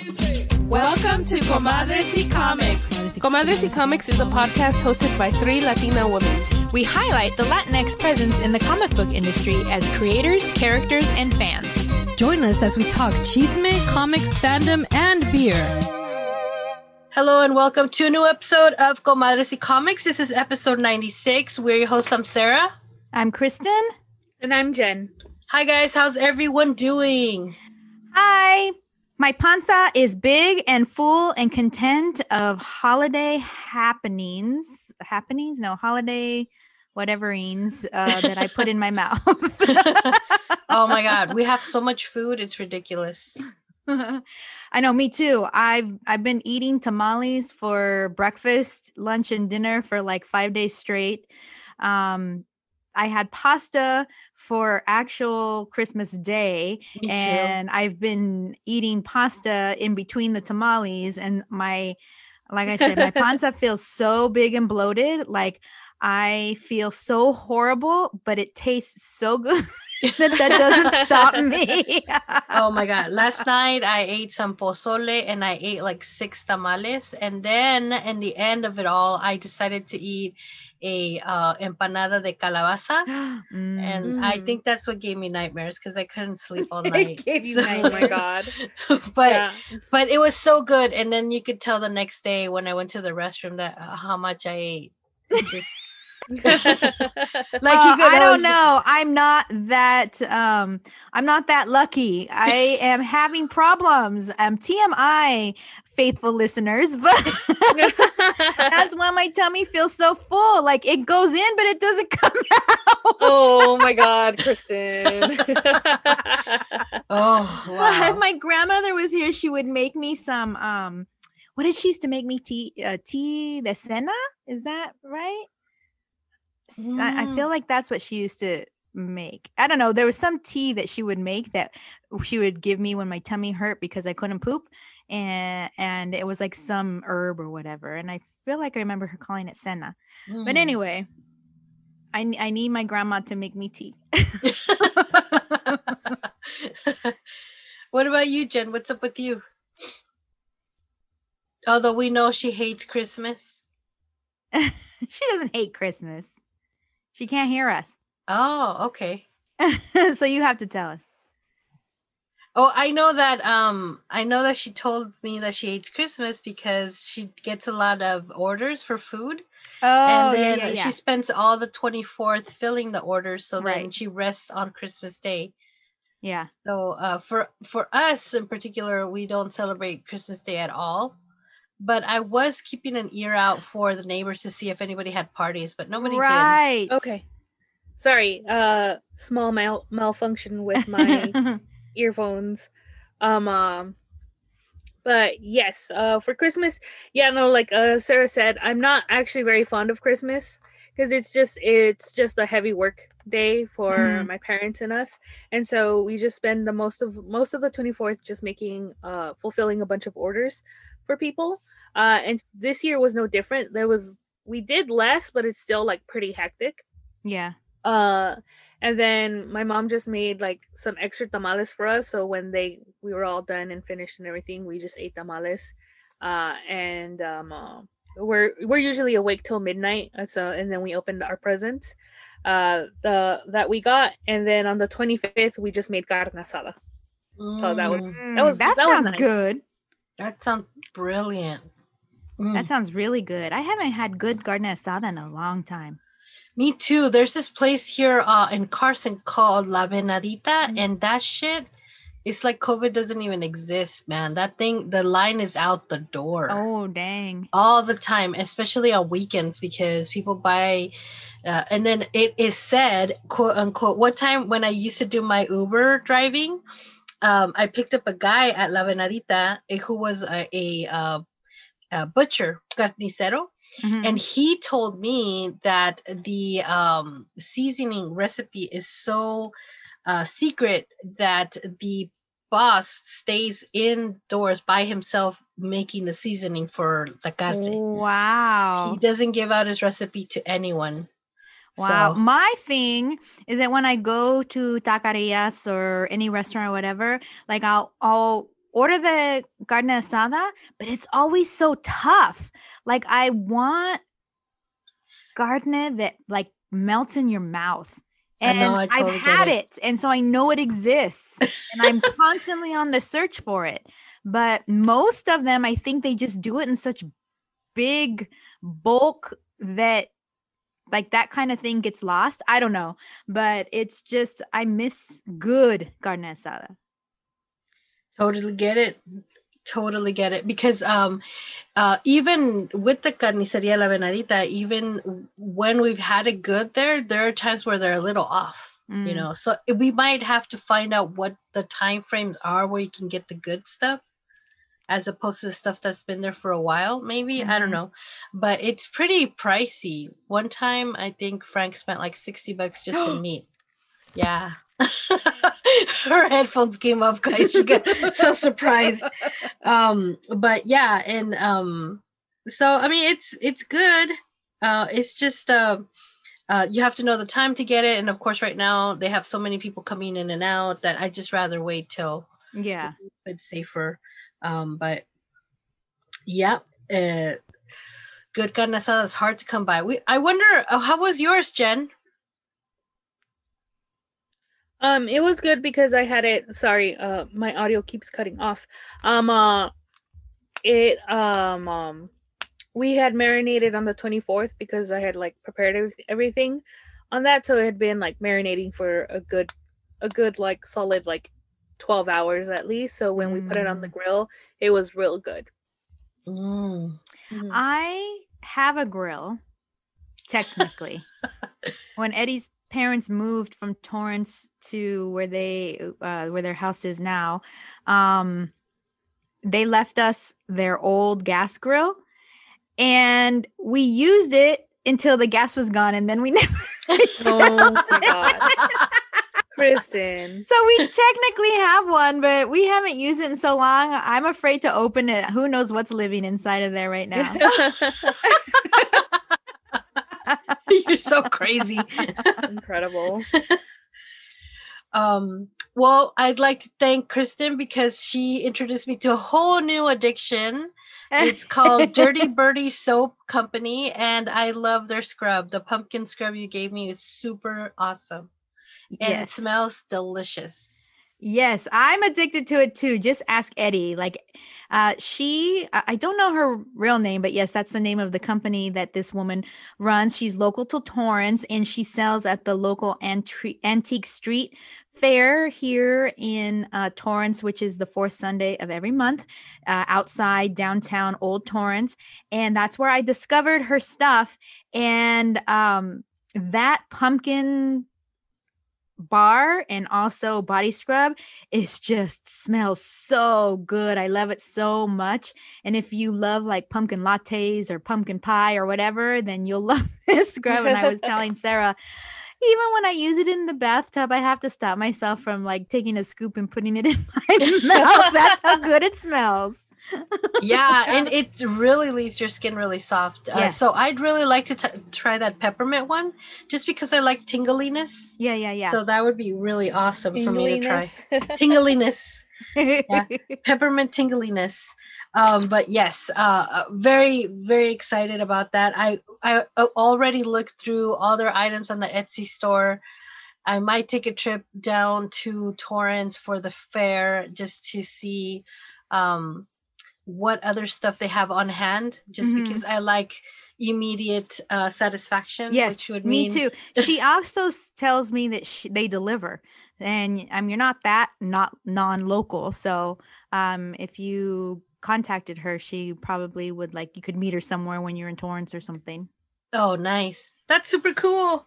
Welcome to Comadres y Comics. Comadres y Comics is a podcast hosted by three Latina women. We highlight the Latinx presence in the comic book industry as creators, characters, and fans. Join us as we talk chisme, comics, fandom, and beer. Hello and welcome to a new episode of Comadres y Comics. This is episode 96. We're your hosts. I'm Sarah. I'm Kristen. And I'm Jen. Hi guys, how's everyone doing? Hi. My panza is big and full and content of holiday happenings. Happenings? No, holiday whateverings uh, that I put in my mouth. oh my god, we have so much food, it's ridiculous. I know, me too. I've I've been eating tamales for breakfast, lunch, and dinner for like five days straight. Um, I had pasta for actual Christmas Day, and I've been eating pasta in between the tamales. And my, like I said, my panza feels so big and bloated. Like I feel so horrible, but it tastes so good. that that doesn't stop me. oh my god! Last night I ate some pozole and I ate like six tamales, and then in the end of it all, I decided to eat a uh, empanada de calabaza, mm. and I think that's what gave me nightmares because I couldn't sleep all night. gave you so, oh my god! but yeah. but it was so good, and then you could tell the next day when I went to the restroom that uh, how much I ate. Just like well, I don't know. I'm not that um I'm not that lucky. I am having problems. Um TMI faithful listeners, but that's why my tummy feels so full. Like it goes in, but it doesn't come out. Oh my god, Kristen. oh wow. Well, if my grandmother was here, she would make me some um what did she used to make me tea uh, tea de cena? Is that right? Mm. I, I feel mm. like that's what she used to make. I don't know. There was some tea that she would make that she would give me when my tummy hurt because I couldn't poop. And and it was like some herb or whatever. And I feel like I remember her calling it senna. Mm. But anyway, I I need my grandma to make me tea. what about you, Jen? What's up with you? Although we know she hates Christmas. she doesn't hate Christmas. She can't hear us. Oh, okay. so you have to tell us. Oh, I know that um I know that she told me that she hates Christmas because she gets a lot of orders for food. Oh, and then yeah, yeah, yeah. she spends all the 24th filling the orders so right. then she rests on Christmas Day. Yeah. So uh for for us in particular, we don't celebrate Christmas Day at all but I was keeping an ear out for the neighbors to see if anybody had parties, but nobody right. did. Okay. Sorry, uh small mal- malfunction with my earphones. Um um but yes, uh for Christmas, yeah, no, like uh Sarah said, I'm not actually very fond of Christmas because it's just it's just a heavy work day for mm-hmm. my parents and us and so we just spend the most of most of the 24th just making uh fulfilling a bunch of orders for people. Uh, and this year was no different. There was we did less, but it's still like pretty hectic. Yeah. Uh, and then my mom just made like some extra tamales for us. So when they we were all done and finished and everything, we just ate tamales. Uh, and um, uh, we're we're usually awake till midnight. Uh, so and then we opened our presents uh the that we got and then on the 25th we just made carne asada so that was that was that, that sounds was nice. good that sounds brilliant. Mm. That sounds really good. I haven't had good carne asada in a long time. Me too. There's this place here uh, in Carson called La Venadita, mm-hmm. and that shit, it's like COVID doesn't even exist, man. That thing, the line is out the door. Oh, dang. All the time, especially on weekends, because people buy. Uh, and then it is said, quote unquote, what time when I used to do my Uber driving, um, I picked up a guy at La Venadita eh, who was a, a, uh, a butcher, carnicero, mm-hmm. and he told me that the um, seasoning recipe is so uh, secret that the boss stays indoors by himself making the seasoning for the carne. Wow. He doesn't give out his recipe to anyone. Wow. So. My thing is that when I go to taquerias or any restaurant or whatever, like I'll I'll order the carne asada, but it's always so tough. Like I want carne that like melts in your mouth. I And know, I I've had it. it. And so I know it exists. and I'm constantly on the search for it. But most of them, I think they just do it in such big bulk that like that kind of thing gets lost. I don't know. But it's just I miss good carne asada. Totally get it. Totally get it. Because um uh even with the carniceria La Venadita, even when we've had it good there, there are times where they're a little off. You Mm. know, so we might have to find out what the time frames are where you can get the good stuff as opposed to the stuff that's been there for a while, maybe. I don't Mhm. know. But it's pretty pricey. One time I think Frank spent like 60 bucks just to meet. Yeah. Her headphones came off, guys. She got so surprised. Um, but yeah, and um, so I mean it's it's good. Uh it's just uh uh, you have to know the time to get it, and of course, right now they have so many people coming in and out that I just rather wait till Yeah. it's safer. Um, but yep, uh, good carne asada is hard to come by. We I wonder uh, how was yours, Jen? Um, it was good because I had it. Sorry, uh, my audio keeps cutting off. Um, uh, it um um, we had marinated on the twenty fourth because I had like prepared everything on that, so it had been like marinating for a good, a good like solid like twelve hours at least. So when we put it on the grill, it was real good. Mm. Mhm. I have a grill, technically. when Eddie's parents moved from Torrance to where they uh, where their house is now, um, they left us their old gas grill, and we used it until the gas was gone, and then we never. Oh my god, Kristen. So we technically have one, but we haven't used it in so long. I'm afraid to open it. Who knows what's living inside of there right now? You're so crazy. Incredible. Um, well, I'd like to thank Kristen because she introduced me to a whole new addiction. It's called Dirty Birdie Soap Company, and I love their scrub. The pumpkin scrub you gave me is super awesome, and it smells delicious. Yes, I'm addicted to it too. Just ask Eddie. Like, uh, she, I don't know her real name, but yes, that's the name of the company that this woman runs. She's local to Torrance and she sells at the local antique street fair here in uh, Torrance, which is the fourth Sunday of every month uh, outside downtown Old Torrance. And that's where I discovered her stuff. And um, that pumpkin bar and also body scrub is just smells so good. I love it so much. And if you love like pumpkin lattes or pumpkin pie or whatever, then you'll love this scrub. And I was telling Sarah, even when I use it in the bathtub, I have to stop myself from like taking a scoop and putting it in my mouth. That's how good it smells. Yeah, and it really leaves your skin really soft. Uh, so I'd really like to t- try that peppermint one, just because I like tingliness. Yeah, yeah, yeah. So that would be really awesome for me to try. Tingliness. Tingliness. peppermint tingliness. Um, but yes, uh, uh, very very excited about that. I I uh, already looked through all their items on the Etsy store. I might take a trip down to Torrance for the fair just to see um, what other stuff they have on hand. Just Mhm. because I like immediate uh, satisfaction. Yes, me mean, too. She also tells me that she, they deliver, and um, you're not that not non-local. So, um, if you contacted her, she probably would like you could meet her somewhere when you're in Torrance or something. Oh, nice. That's super cool.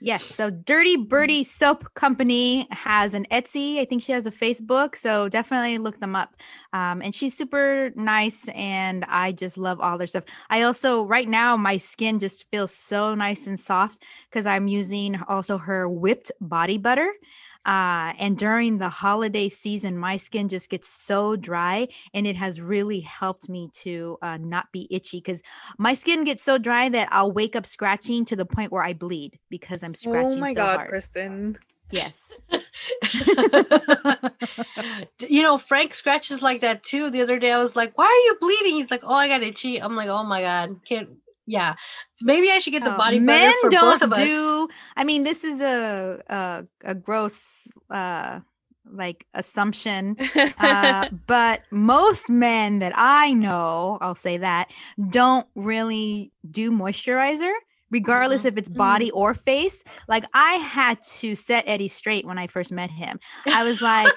Yes. So, Dirty Birdie Soap Company has an Etsy. I think she has a Facebook. So definitely look them up. Um, and she's super nice, and I just love all their stuff. I also right now my skin just feels so nice and soft because I'm using also her whipped body butter. Uh, and during the holiday season, my skin just gets so dry, and it has really helped me to uh, not be itchy because my skin gets so dry that I'll wake up scratching to the point where I bleed because I'm scratching. Oh my so god, hard. Kristen. Yes. you know, Frank scratches like that too. The other day, I was like, "Why are you bleeding?" He's like, "Oh, I got itchy." I'm like, "Oh my god, can't." Yeah, so maybe I should get the Oh, body men butter for don't both of us. do i mean this is a a, a gross uh like assumption uh, but most men that i know i'll say that don't really do moisturizer regardless mm-hmm. if it's mm-hmm. body or face like i had to set eddie straight when i first met him. I was like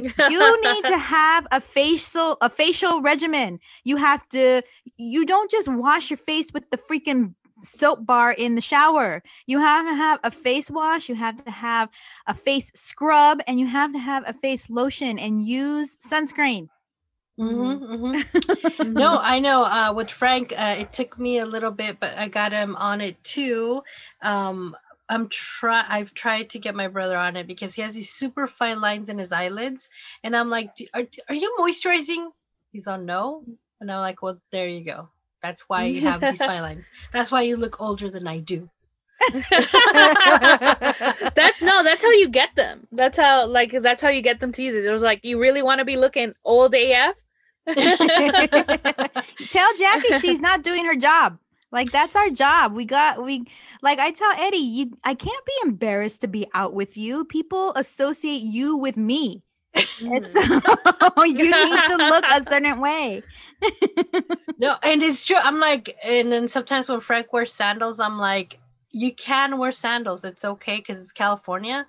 you need to have a facial a facial regimen. You have to you don't just wash your face with the freaking soap bar in the shower. You have to have a face wash you have to have a face scrub and you have to have a face lotion and use sunscreen Mhm, mhm. no, I know. Uh, with Frank, uh, it took me a little bit, but I got him on it too. Um, I'm try. I've tried to get my brother on it because he has these super fine lines in his eyelids, and I'm like, "Are are you moisturizing?" He's on no, and I'm like, "Well, there you go. That's why you have these fine lines. That's why you look older than I do." that no, that's how you get them. That's how like that's how you get them to use it. It was like you really want to be looking old AF. tell jackie she's not doing her job like that's our job we got we like i tell eddie you i can't be embarrassed to be out with you people associate you with me and so mm. you need to look a certain way No, and it's true. I'm like, and then sometimes when Frank wears sandals, I'm like, you can wear sandals. It's okay because it's California,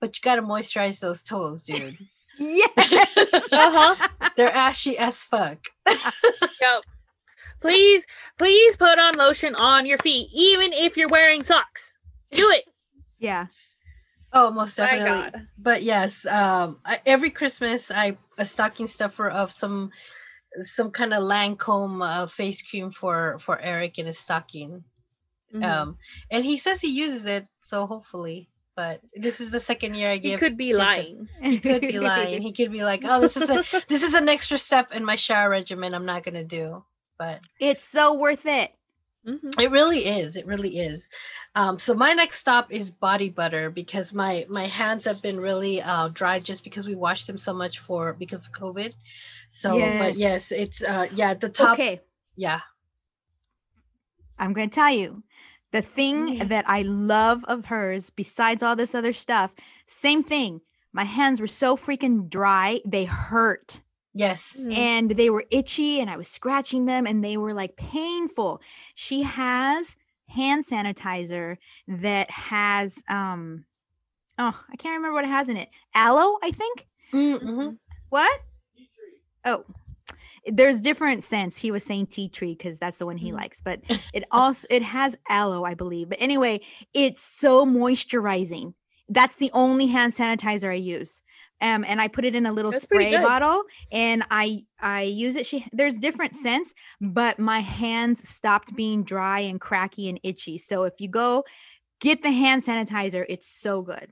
but you got to moisturize those toes, dude. Yes Uh-huh. They're ashy as fuck. Yep. Please, please put on lotion on your feet, even if you're wearing socks. Do it. yeah Oh, most definitely. God. But yes, um, I, every Christmas I a stocking stuffer of some some kind of Lancome uh, face cream for for Eric in his stocking. Mhm. Um, and he says he uses it, so hopefully. But this is the second year I he give. could be give the- lying. He could be lying. He could be like, "Oh, this is a this is an extra step in my shower regimen. I'm not gonna do." But it's so worth it Mhm. it really is. It really is. Um, so my next stop is body butter because my my hands have been really uh, dry just because we washed them so much for because of COVID. So, but Yes. yes, it's uh, yeah the top. okay Yeah. I'm going to tell you the thing Yeah. that I love of hers, besides all this other stuff, same thing. My hands were so freaking dry, they hurt Yes. Mm. and they were itchy, and I was scratching them and they were like painful. She has hand sanitizer that has, um, oh, I can't remember what it has in it. Aloe, I think. Mm-hmm. What? Oh, there's different scents. He was saying tea tree because that's the one he Mhm. likes, but it also it has aloe, I believe. But anyway, it's so moisturizing. That's the only hand sanitizer I use. Um, and I put it in a little That's spray bottle, and I I use it. She there's different scents, but my hands stopped being dry and cracky and itchy. So if you go get the hand sanitizer, it's so good.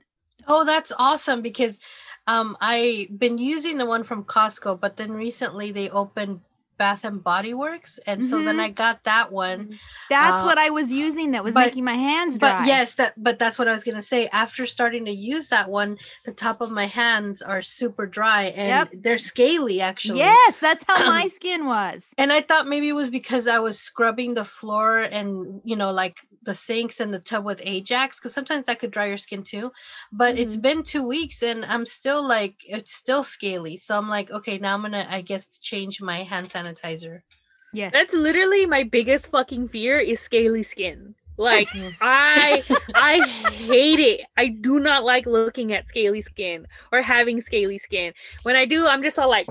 Oh, that's awesome because um I've been using the one from Costco, but then recently they opened Bath and Body Works, and so then Mhm. I got that one. That's Uh, what I was using that was but- making my hands dry. But yes, that but that's what I was gonna say. After starting to use that one, the top of my hands are super dry and Yep. they're scaly actually. Yes, that's how my skin was. And I thought maybe it was because I was scrubbing the floor and you know like the sinks and the tub with Ajax because sometimes that could dry your skin too. But it's Mhm. been two weeks and I'm still like it's still scaly. So I'm like, okay, now I'm gonna I guess change my hand sanitizer. Yes. That's literally my biggest fucking fear is scaly skin. Like I I hate it. I do not like looking at scaly skin or having scaly skin. When I do, I'm just all like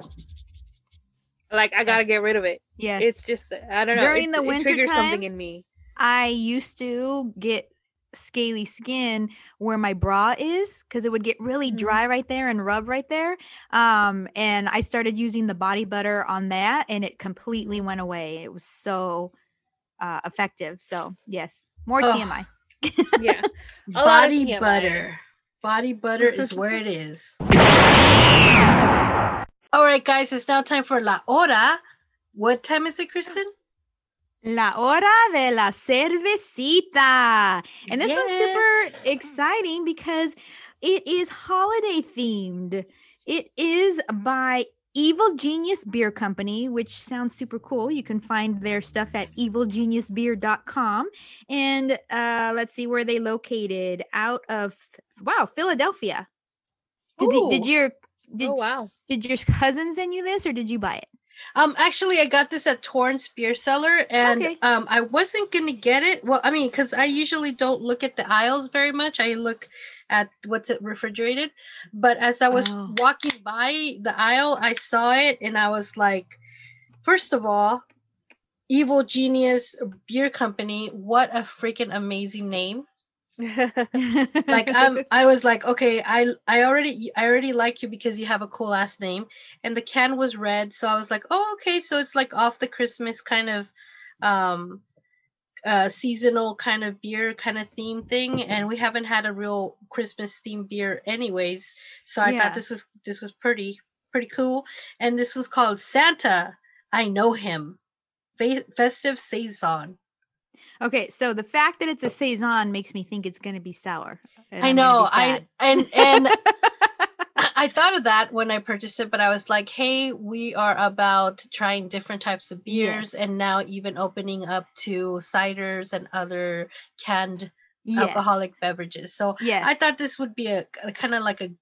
like I gotta Yes. get rid of it. yes. It's just I don't know. During it, the it winter triggers something in me. I used to get scaly skin where my bra is because it would get really Mhm. dry right there and rub right there. Um, and I started using the body butter on that and it completely went away. It was so uh, effective. So yes, more Ugh. TMI. Yeah. A Body TMI. butter. Body butter is where it is. All right, guys, it's now time for La Hora. What time is it, Kristen? La hora de la cervecita. And this one's super exciting because it is holiday themed. It is by Evil Genius Beer Company, which sounds super cool. You can find their stuff at evilgeniusbeer.com. And uh, let's see where they located out of wow, Philadelphia. Did the, did your did, oh wow. did your cousin send you this or did you buy it? Um, actually, I got this at Torrance Beer Cellar, and Okay. um, I wasn't gonna get it. Well, I mean, because I usually don't look at the aisles very much. I look at what's it refrigerated. But as I was Oh. walking by the aisle, I saw it, and I was like, first of all, Evil Genius Beer Company. What a freaking amazing name! like I'm, I was like, okay, I I already I already like you because you have a cool ass name, and the can was red, so I was like, oh, okay, so it's like off the Christmas kind of, um, uh, seasonal kind of beer kind of theme thing, and we haven't had a real Christmas themed beer anyways, so I Yeah. thought this was this was pretty pretty cool, and this was called Santa. I know him, Fe- festive saison. Okay, so the fact that it's a saison makes me think it's going to be sour. I know, I and and. I thought of that when I purchased it, but I was like, hey, we are about trying different types of beers Yes. and now even opening up to ciders and other canned Yes. alcoholic beverages. So Yes. I thought this would be a, kind of like a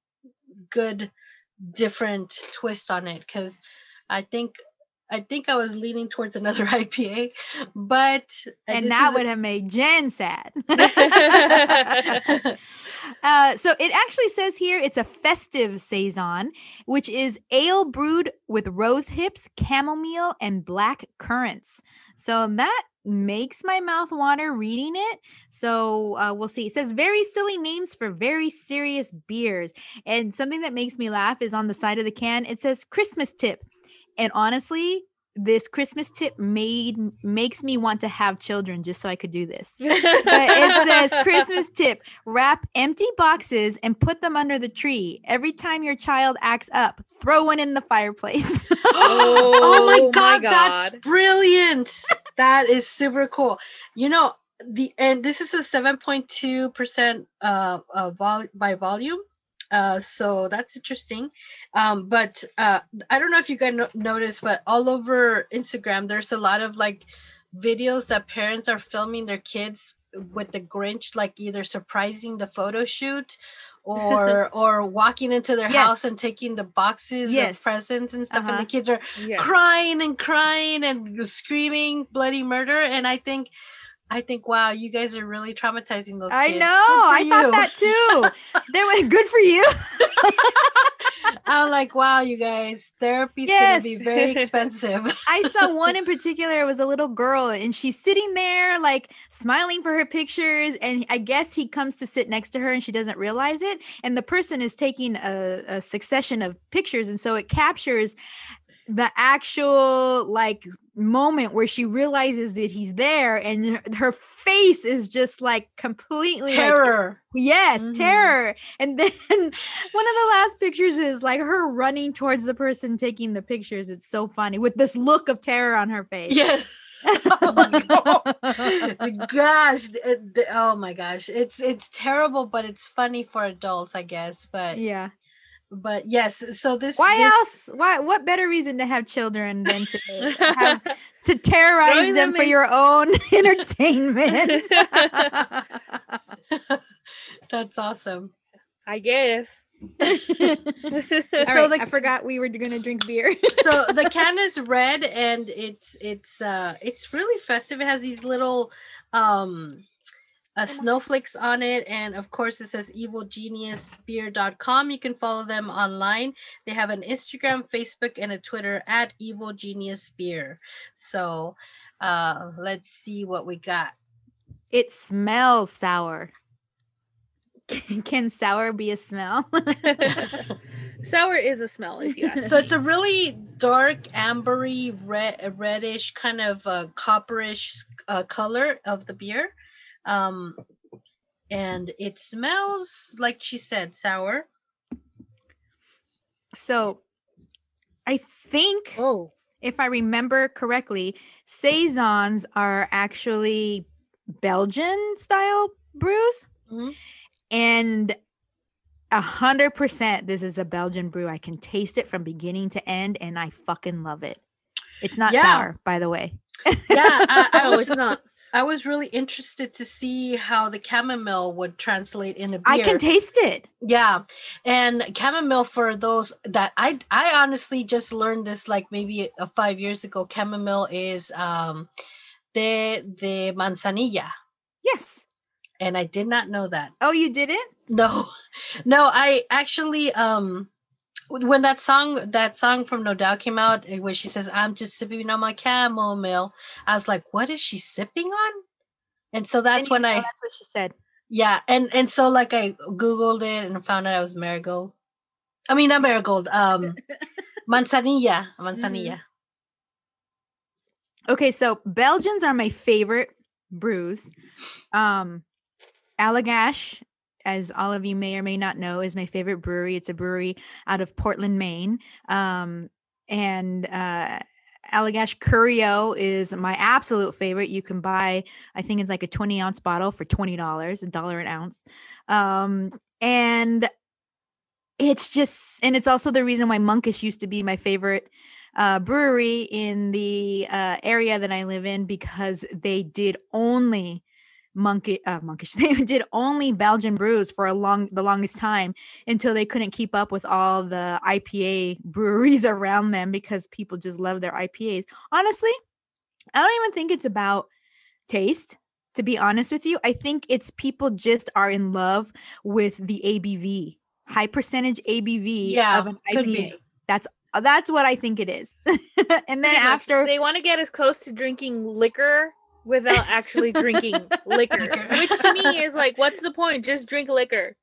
good different twist on it because I think I think I was leaning towards another IPA, but and that is a- would have made Jen sad. uh, so it actually says here it's a festive saison, which is ale brewed with rose hips, chamomile, and black currants. So that makes my mouth water reading it. So uh, we'll see. It says very silly names for very serious beers, and something that makes me laugh is on the side of the can. It says Christmas tip, and honestly. This Christmas tip made makes me want to have children just so I could do this but it says Christmas tip wrap empty boxes and put them under the tree. Every time your child acts up, throw one in the fireplace. oh Oh my my god, that's brilliant. that is super cool. You know, the and this is a 7.2% uh, uh vol- by volume. Uh so that's interesting. Um but uh I don't know if you guys no- noticed but all over Instagram there's a lot of like videos that parents are filming their kids with the Grinch like either surprising the photo shoot or or walking into their house and taking the boxes Yes. of presents and stuff and Uh-huh. the kids are yeah. crying and crying and screaming bloody murder and i think i think wow you guys are really traumatizing those I kids. know. I thought that too. they were good for you. i'm like wow you guys therapy's Yes. gonna be very expensive I saw one in particular. It was a little girl, and she's sitting there, like smiling for her pictures. And I guess he comes to sit next to her, and she doesn't realize it. And the person is taking a, a succession of pictures, and so it captures the actual like moment where she realizes that he's there, and her- face is just like completely like, terror Yes, Mhm. terror. And then one of the last pictures is like her running towards the person taking the pictures. It's so funny with this look of terror on her face. yeah oh my gosh th- oh my gosh it's it's terrible but it's funny for adults i guess but yeah. But yes so this Why this, else? Why? What better reason to have children than to have to terrorize them them for in- your own entertainment? that's awesome I guess. All So right, the- I forgot we were going to drink beer. so the can is red and it's it's uh it's really festive it has these little um uh, snowflakes on it and of course it says evilgeniusbeer.com you can follow them online. They have an instagram facebook and a twitter at evil genius beer. So uh let's see what we got. It smells sour. Can sour be a smell? Sour is a smell if you ask so it's a really dark ambery red reddish kind of uh, copperish uh, color of the beer um and it smells like she said sour so I think Oh. if I remember correctly, saisons are actually Belgian style brews, Mhm. and A hundred percent. This is a Belgian brew. I can taste it from beginning to end, and I fucking love it. It's not Yeah. sour, by the way. Yeah, I, I no, was it's not. I was really interested to see how the chamomile would translate in a beer. I can taste it. Yeah, and chamomile for those that I I honestly just learned this like maybe uh, five years ago. Chamomile is um the the manzanilla, Yes. and I did not know that. Oh, you did it? No, no, I actually um when that song that song from No Doubt came out eh, where she says I'm just sipping on my chamomile, I was like, what is she sipping on? And so that's And when I That's what she said. yeah, and and so like I googled it and found out it was marigold. I mean not marigold, um manzanilla, manzanilla. Okay, so Belgians are my favorite brews. Um Allagash, as all of you may or may not know, is my favorite brewery. It's a brewery out of Portland, Maine. Um and uh Allagash Curieux is my absolute favorite. You can buy, I think it's like a 20 ounce bottle for $20, a dollar an ounce. Um, and it's just, and it's also the reason why Monkish used to be my favorite uh, brewery in the uh, area that I live in because they did only monkey uh, monkish they did only belgian brews for a long the longest time until they couldn't keep up with all the ipa breweries around them because people just love their ipas honestly i don't even think it's about taste to be honest with you. I think it's people just are in love with the abv high percentage abv Yeah, of an ipa that's that's what i think it is. And then Pretty much. after they want to get as close to drinking liquor without actually drinking liquor, Liquor. which to me is like, what's the point? Just drink liquor.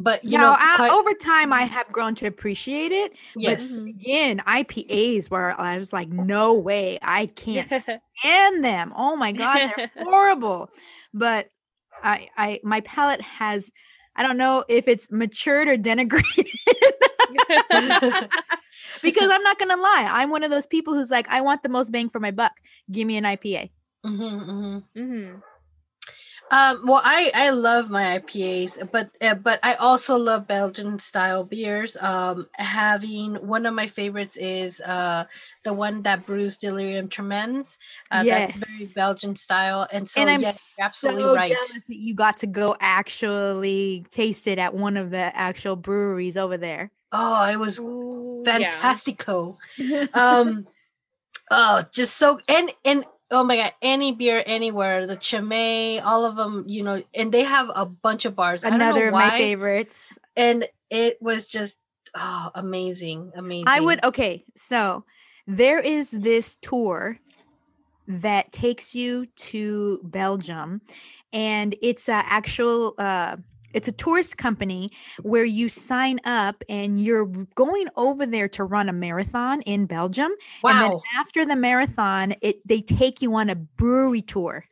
But you you know, know, I, quite- over time I mm-hmm. have grown to appreciate it. yes. But again, IPAs where I was like, no way, I can't stand them. Oh my god, they're horrible. But I, I, my palate has, I don't know if it's matured or denigrated. because I'm not gonna lie, I'm one of those people who's like, I want the most bang for my buck. Give me an IPA. Mhm, mhm. hmm Um, well, I I love my IPAs, but uh, but I also love Belgian style beers. Um, having one of my favorites is uh the one that brews Delirium Tremens. Uh, That's very Belgian style, and so and I'm yes, you're absolutely so right. you got to go actually taste it at one of the actual breweries over there. Oh, it was Ooh, yeah. fantastico. um, oh, just so and and oh my god, any beer anywhere, the Chimay, all of them, you know, and they have a bunch of bars. I don't know Another of my favorites. and it was just oh amazing, amazing. I would okay, so there is this tour that takes you to Belgium and it's a actual uh it's a tourist company where you sign up and you're going over there to run a marathon in Belgium and then wow. after the marathon it they take you on a brewery tour.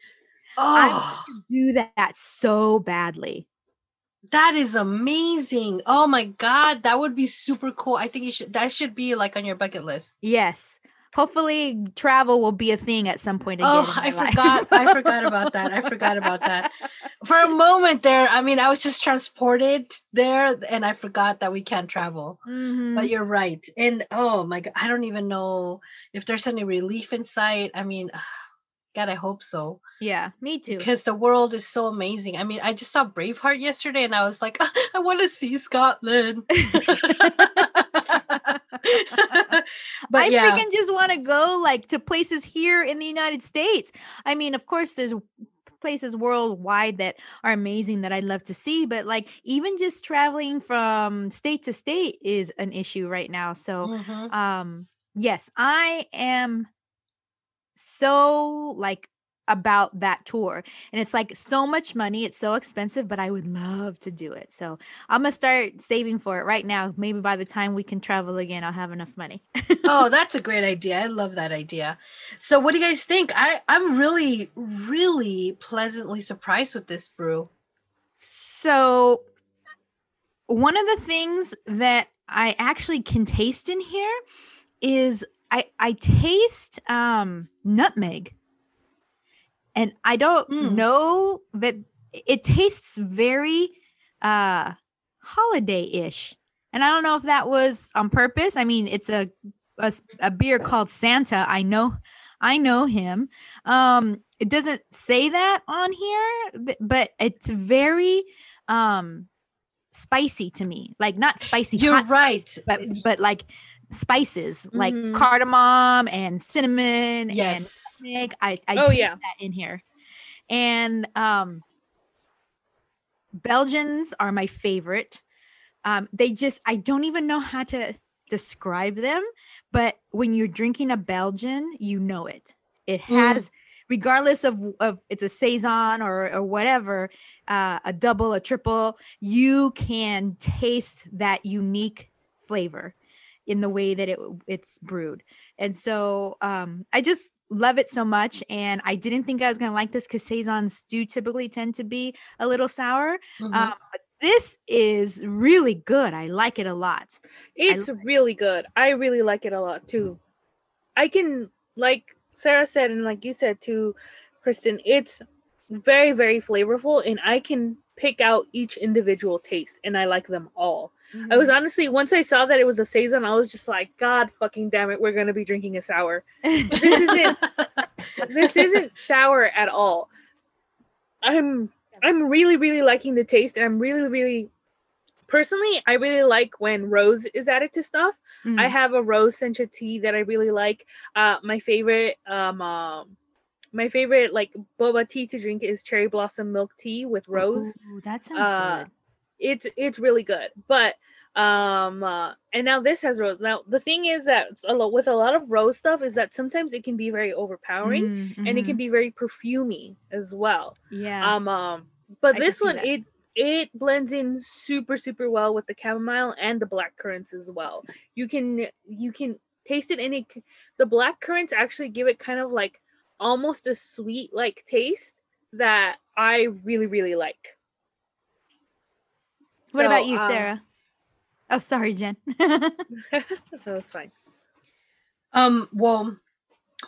I Oh, to do that so badly. that is amazing. Oh my god, that would be super cool. I think you should that should be like on your bucket list. Yes. Hopefully travel will be a thing at some point again. Oh, in I life. forgot. I forgot about that. I forgot about that. For a moment there, I mean, I was just transported there and I forgot that we can't travel. Mhm. But you're right. And oh my god, I don't even know if there's any relief in sight. I mean, God, I hope so. Yeah, me too. Because the world is so amazing. I mean, I just saw Braveheart yesterday and I was like, I want to see Scotland. but I yeah. freaking just want to go like to places here in the United States. I mean, of course, there's places worldwide that are amazing that I'd love to see, but like even just traveling from state to state is an issue right now. So, Mhm. um, yes, I am so like about that tour and it's like so much money it's so expensive but i would love to do it so i'm gonna start saving for it right now maybe by the time we can travel again i'll have enough money oh, that's a great idea. I love that idea. So what do you guys think? I I'm really really pleasantly surprised with this brew. So, one of the things that I actually can taste in here is I I taste um nutmeg. And I don't Mm. know that it tastes very uh holiday-ish. And I don't know if that was on purpose. I mean, it's a a beer called Santa. I know I know him. Um it doesn't say that on here, but it's very um spicy to me. Like not spicy You're hot spice, right. but but like spices like Mhm. cardamom and cinnamon and nutmeg. I, I Oh, yeah. that in here. And um Belgians are my favorite. Um, they just I don't even know how to describe them, but when you're drinking a Belgian, you know it. It Mm. has, regardless of of it's a saison or or whatever, uh, a double, a triple, you can taste that unique flavor in the way that it it's brewed. And so um, I just love it so much. And I didn't think I was gonna like this because saisons do typically tend to be a little sour. Mhm. Um, but this is really good. I like it a lot. It's really good. I really like it a lot too. I can like Sarah said and like you said too, Kristen, it's very, very flavorful and I can pick out each individual taste and I like them all. I was honestly once I saw that it was a Saison, I was just like, God fucking damn it, we're gonna be drinking a sour. This isn't this isn't sour at all. I'm I'm really, really liking the taste and I'm really, really personally I really like when rose is added to stuff. I Mm. have a rose sencha tea that I really like. Uh, my favorite, um, um, my favorite like boba tea to drink is cherry blossom milk tea with rose. Ooh, that sounds Uh, good. It's it's really good, but um, uh, and now this has rose. Now the thing is that a lot with a lot of rose stuff is that sometimes it can be very overpowering Mm, and it can mhm. be very perfumey as well. yeah. Um, um, but I this one it it blends in super super well with the chamomile and the black currants as well. You can you can taste it and it the black currants actually give it kind of like almost a sweet like taste that I really really like. what about you, uh, Sarah? Oh, sorry, Jen. That's fine. Um, well,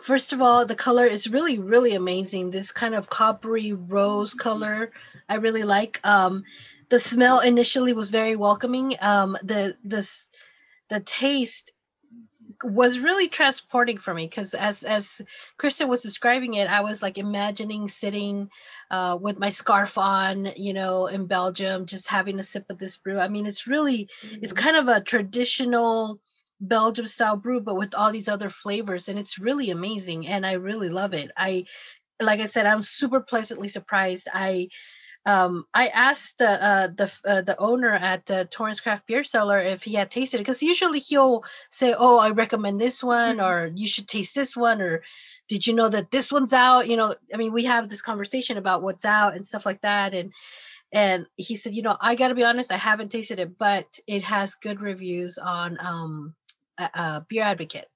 first of all, the color is really, really amazing. This kind of coppery rose color, I really like. Um, the smell initially was very welcoming. Um, the this the taste was really transporting for me because as as Kristen was describing it, I was like imagining sitting uh, with my scarf on, you know, in Belgium, just having a sip of this brew. I mean, it's really it's kind of a traditional Belgium style brew, but with all these other flavors, and it's really amazing, and I really love it. I, like I said, I'm super pleasantly surprised. I, um, I asked the uh, the uh, the owner at uh, Torrance Craft Beer Cellar if he had tasted it, because usually he'll say, "Oh, I recommend this one," Mhm. or "You should taste this one," or "Did you know that this one's out?" You know, I mean, we have this conversation about what's out and stuff like that, and and he said, you know, I got to be honest, I haven't tasted it, but it has good reviews on um uh, uh, Beer Advocate.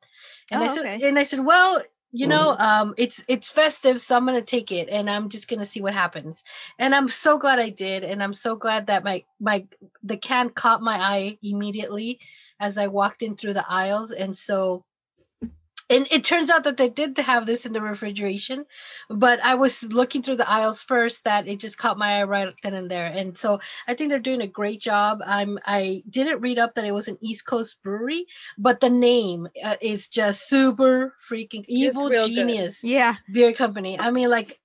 And I Oh, said, okay. and I said, well, you know, um, it's it's festive, so I'm gonna take it, and I'm just gonna see what happens. And I'm so glad I did, and I'm so glad that my my the can caught my eye immediately as I walked in through the aisles, and so. And it turns out that they did have this in the refrigeration, but I was looking through the aisles first that it just caught my eye right then and there. And so I think they're doing a great job. I'm I didn't read up that it was an East Coast brewery, but the name uh, is just super freaking evil real good. genius yeah. beer company. I mean, like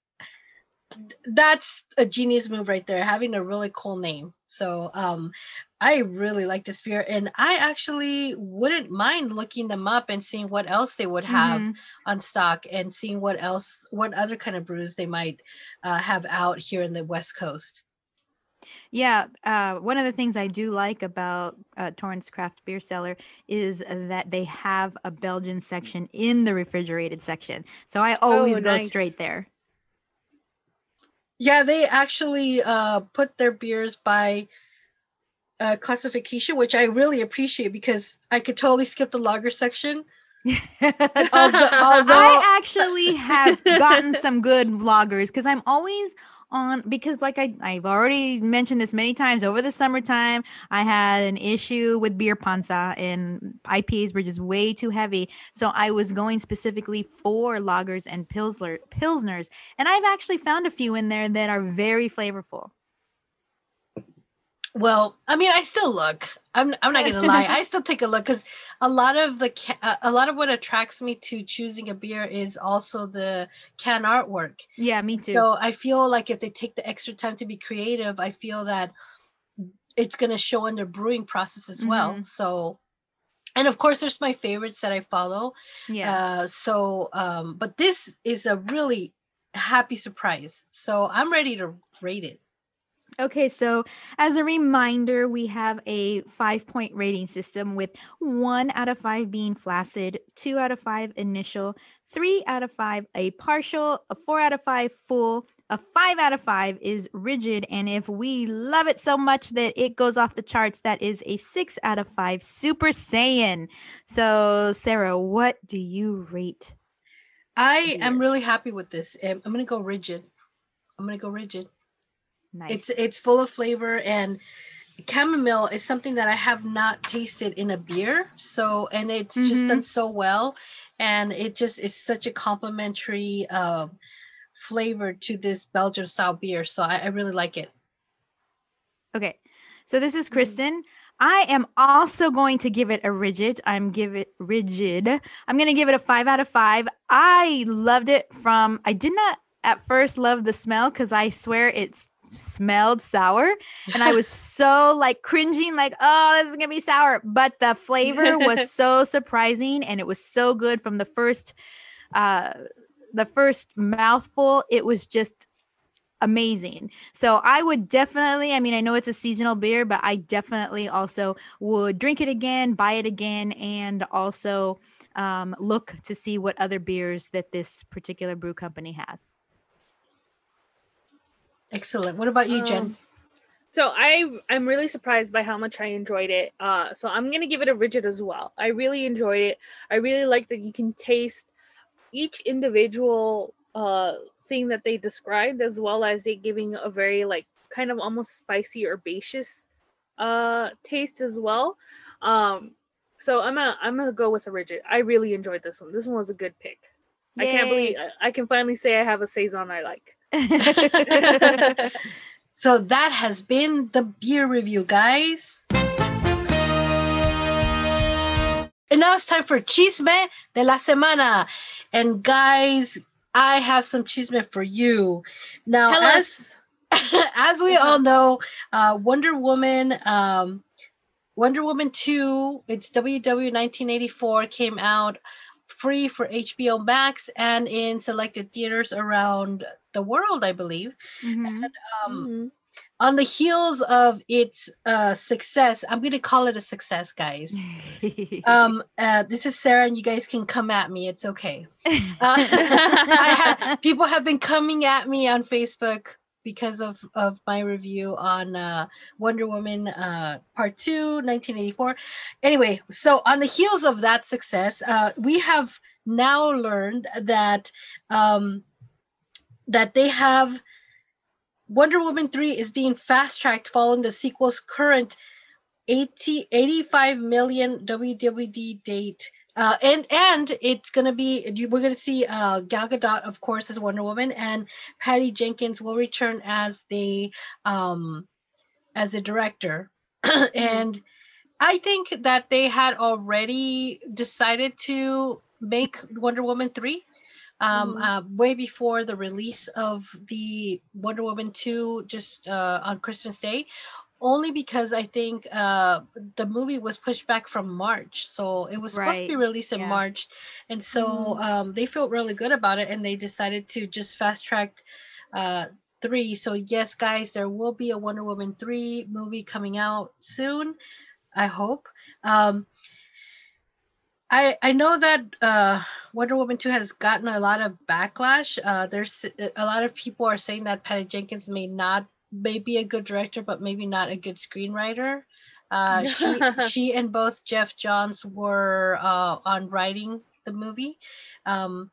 that's a genius move right there, having a really cool name. So um I really like this beer, and I actually wouldn't mind looking them up and seeing what else they would have Mhm. on stock and seeing what else, what other kind of brews they might uh, have out here in the West Coast. Yeah, uh, one of the things I do like about uh, Torrance Craft Beer Cellar is that they have a Belgian section in the refrigerated section. So I always go nice. straight there. Yeah, they actually uh, put their beers by uh, classification, which I really appreciate because I could totally skip the lager section. Although, although I actually have gotten some good lagers because I'm always on because like I, I've already mentioned this many times over the summertime I had an issue with beer panza and IPAs were just way too heavy. So I was going specifically for lagers and pilsner pilsners. And I've actually found a few in there that are very flavorful well, I mean, I still look. I'm I'm not gonna lie. I still take a look because a lot of the ca- uh, a lot of what attracts me to choosing a beer is also the can artwork. Yeah, me too. So I feel like if they take the extra time to be creative, I feel that it's gonna show in their brewing process as well. Mhm. So, and of course, there's my favorites that I follow. yeah. Uh, so, um, but this is a really happy surprise. So I'm ready to rate it. Okay, so as a reminder, we have a five point rating system with one out of five being flaccid, two out of five initial, three out of five a partial, a four out of five full, a five out of five is rigid. And if we love it so much that it goes off the charts, that is a six out of five super saiyan. So, Sarah, what do you rate? I am really happy with this. I'm gonna go rigid. I'm gonna go rigid. Nice. It's it's full of flavor and chamomile is something that I have not tasted in a beer. So and it's just Mhm. done so well, and it just is such a complimentary uh, flavor to this Belgian style beer. So I, I really like it. Okay. So this Mm-hmm. is Kristen. I am also going to give it a rigid. I'm give it rigid. I'm going to give it a 5 out of 5. I loved it from I did not at first love the smell cuz I swear it's smelled sour and I was so like cringing like oh this is going to be sour, but the flavor was so surprising and it was so good from the first uh the first mouthful. It was just amazing. So I would definitely, I mean, I know it's a seasonal beer, but I definitely also would drink it again, buy it again, and also um, look to see what other beers that this particular brew company has. Excellent. What about you, Jen? Um, So I I'm really surprised by how much I enjoyed it. Uh so I'm gonna give it a rigid as well. I really enjoyed it. I really like that you can taste each individual uh thing that they described as well as they giving a very like kind of almost spicy herbaceous uh taste as well. Um so I'm gonna I'm gonna go with a rigid. I really enjoyed this one. This one was a good pick. I can't believe I, I can finally say I have a saison I like. So that has been the beer review, guys. And now it's time for Chisme de la Semana. And guys, I have some chisme for you. Now, Tell as, as we all know, uh, Wonder Woman, um, Wonder Woman 2, it's WW 1984, came out free for HBO Max and in selected theaters around the world, I believe. Mhm. Um, Mhm. on the heels of its uh, success, I'm going to call it a success, guys. Um, uh, this is Sarah, and you guys can come at me. It's okay. Uh, people have been coming at me on Facebook because of of my review on uh, Wonder Woman uh, Part Two, 1984. Anyway, so on the heels of that success, uh, we have now learned that um, that they have Wonder Woman 3 is being fast tracked following the sequel's current 80, 85 million WWD date. Uh, and and it's gonna be we're gonna see uh, Gal Gadot of course as Wonder Woman and Patty Jenkins will return as the um, as the director. And I think that they had already decided to make Wonder Woman 3 um, Mhm. uh, way before the release of the Wonder Woman 2 just uh, on Christmas Day, only because I think uh, the movie was pushed back from March. So it was supposed to be released in yeah. March. And so Mhm. um, they felt really good about it and they decided to just fast track uh, three. So, yes, guys, there will be a Wonder Woman 3 movie coming out soon. I hope. Um, I I know that uh, Wonder Woman 2 has gotten a lot of backlash. Uh, there's a lot of people are saying that Patty Jenkins may not may be a good director, but maybe not a good screenwriter. Uh, she she and both Geoff Johns were uh, on writing the movie. Um,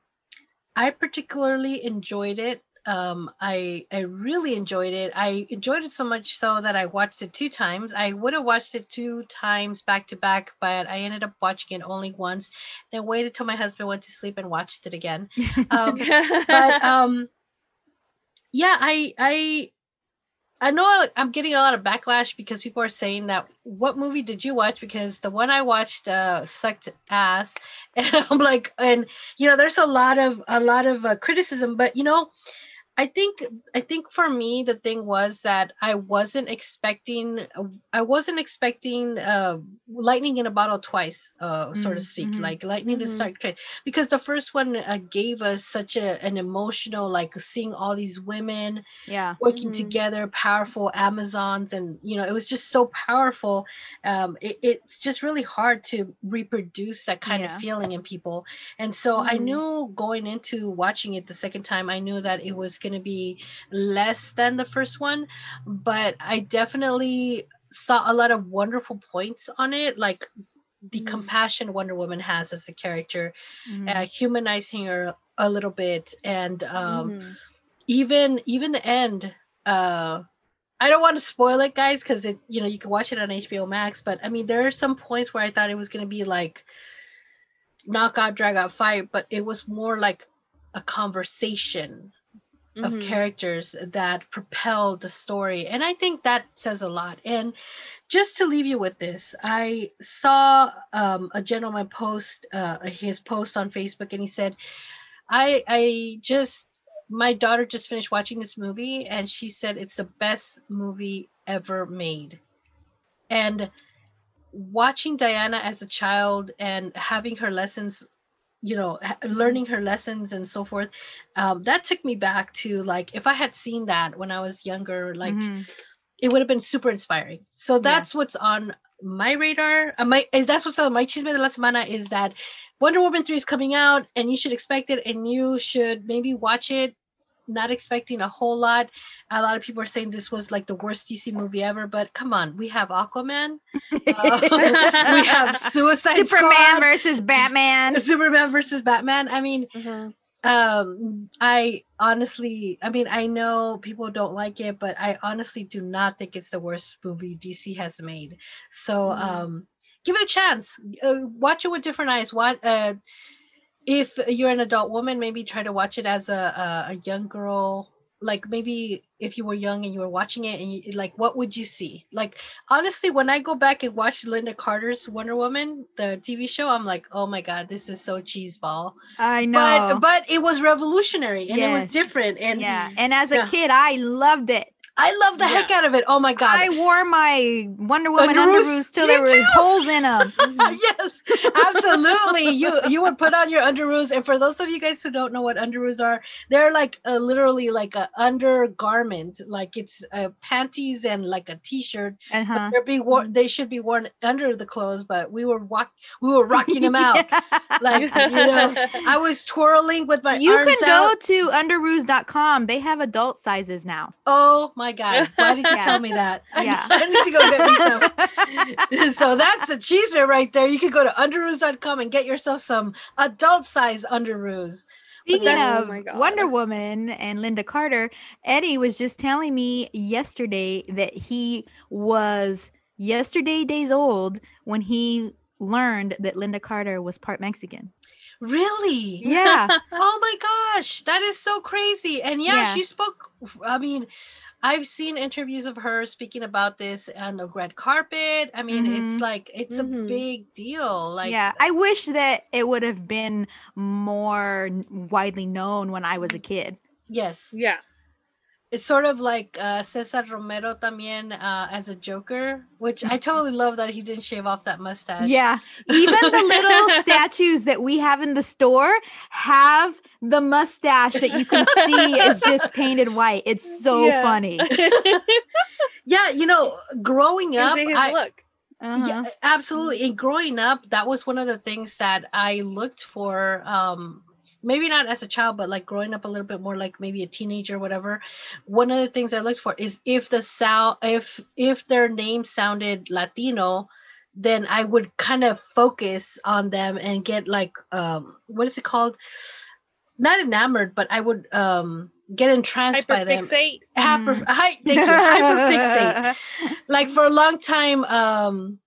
I particularly enjoyed it. Um, I I really enjoyed it. I enjoyed it so much so that I watched it two times. I would have watched it two times back to back, but I ended up watching it only once. Then waited till my husband went to sleep and watched it again. Um, but um, yeah, I I I know I'm getting a lot of backlash because people are saying that what movie did you watch? Because the one I watched uh, sucked ass, and I'm like, and you know, there's a lot of a lot of uh, criticism, but you know, I think I think for me the thing was that I wasn't expecting I wasn't expecting uh, lightning in a bottle twice, uh, so to speak, Mhm. like lightning to Mhm. strike twice, because the first one uh, gave us such a an emotional like seeing all these women Yeah. working Mhm. together, powerful Amazons, and you know it was just so powerful. Um, it, it's just really hard to reproduce that kind Yeah. of feeling in people, and so I Mhm. knew going into watching it the second time, I knew that it was going to be less than the first one, but I definitely saw a lot of wonderful points on it, like the Mhm. compassion Wonder Woman has as a character, Mhm. uh, humanizing her a little bit, and um, Mhm. even even the end uh i don't want to spoil it guys because it you know you can watch it on hbo max but i mean there are some points where i thought it was going to be like knockout drag out fight but it was more like a conversation of Mhm. characters that propelled the story and i think that says a lot and just to leave you with this i saw um, a gentleman post uh, his post on facebook and he said i i just my daughter just finished watching this movie and she said it's the best movie ever made and watching diana as a child and having her lessons you know learning her lessons and so forth um, that took me back to like if i had seen that when i was younger like Mhm. it would have been super inspiring so Yeah. that's what's on my radar uh, my is that's what's on my chisme de la semana is that wonder woman 3 is coming out and you should expect it and you should maybe watch it not expecting a whole lot. A lot of people are saying this was like the worst dc movie ever but come on we have aquaman. Uh, we have suicide Superman Squad, versus Batman. superman versus batman. I mean Mhm. um i honestly i mean i know people don't like it but i honestly do not think it's the worst movie dc has made. So Mhm. um give it a chance. Uh, watch it with different eyes. What uh if you're an adult woman maybe try to watch it as a a, a young girl like maybe if you were young and you were watching it and you, like what would you see like honestly when i go back and watch lynda carter's wonder woman the tv show i'm like oh my god this is so cheeseball I know. but but it was revolutionary and it was different and yeah. And as a yeah. kid, I loved it. I love the heck out of it oh my god I wore my Wonder Woman Underoos? underoos till there were holes in them. Mhm. yes absolutely you you would put on your underoos and for those of you guys who don't know what underoos are they're like a, literally like a undergarment like it's uh, panties and like a t-shirt but Uh-huh. they're be worn they should be worn under the clothes but we were walk we were rocking them out like you know i was twirling with my you can out. go to underoos.com. They have adult sizes now. Oh my god! Why did you Yeah. tell me that? I- Yeah. I, need to go get me some. so that's the cheeseman right there. You can go to underoos.com and get yourself some adult size underoos. Speaking then- Oh of my Wonder Woman and Lynda Carter, Eddie was just telling me yesterday that he was yesterday days old when he learned that Lynda Carter was part Mexican. Really? Yeah. Oh my gosh, that is so crazy. And yeah, Yeah. she spoke. I mean, I've seen interviews of her speaking about this on the red carpet. I mean, Mhm. it's like it's a Mhm. big deal. Like, yeah, I wish that it would have been more widely known when I was a kid. yes, yeah. It's sort of like uh, Cesar Romero también uh, as a Joker, which I totally love that he didn't shave off that mustache. Yeah, even the little statues that we have in the store have the mustache that you can see is just painted white. It's so Yeah. funny. yeah. You know, growing Gives up, his I, look. Uh-huh. yeah, absolutely. And growing up, that was one of the things that I looked for. Um, maybe not as a child, but like growing up a little bit more, like maybe a teenager, or whatever. One of the things I looked for is if the sound, if if their name sounded Latino, then I would kind of focus on them and get like, um, what is it called? Not enamored, but I would um get entranced by them. Hyperfixate. Hyper, Mm. hi, thank you. Hyperfixate like for a long time um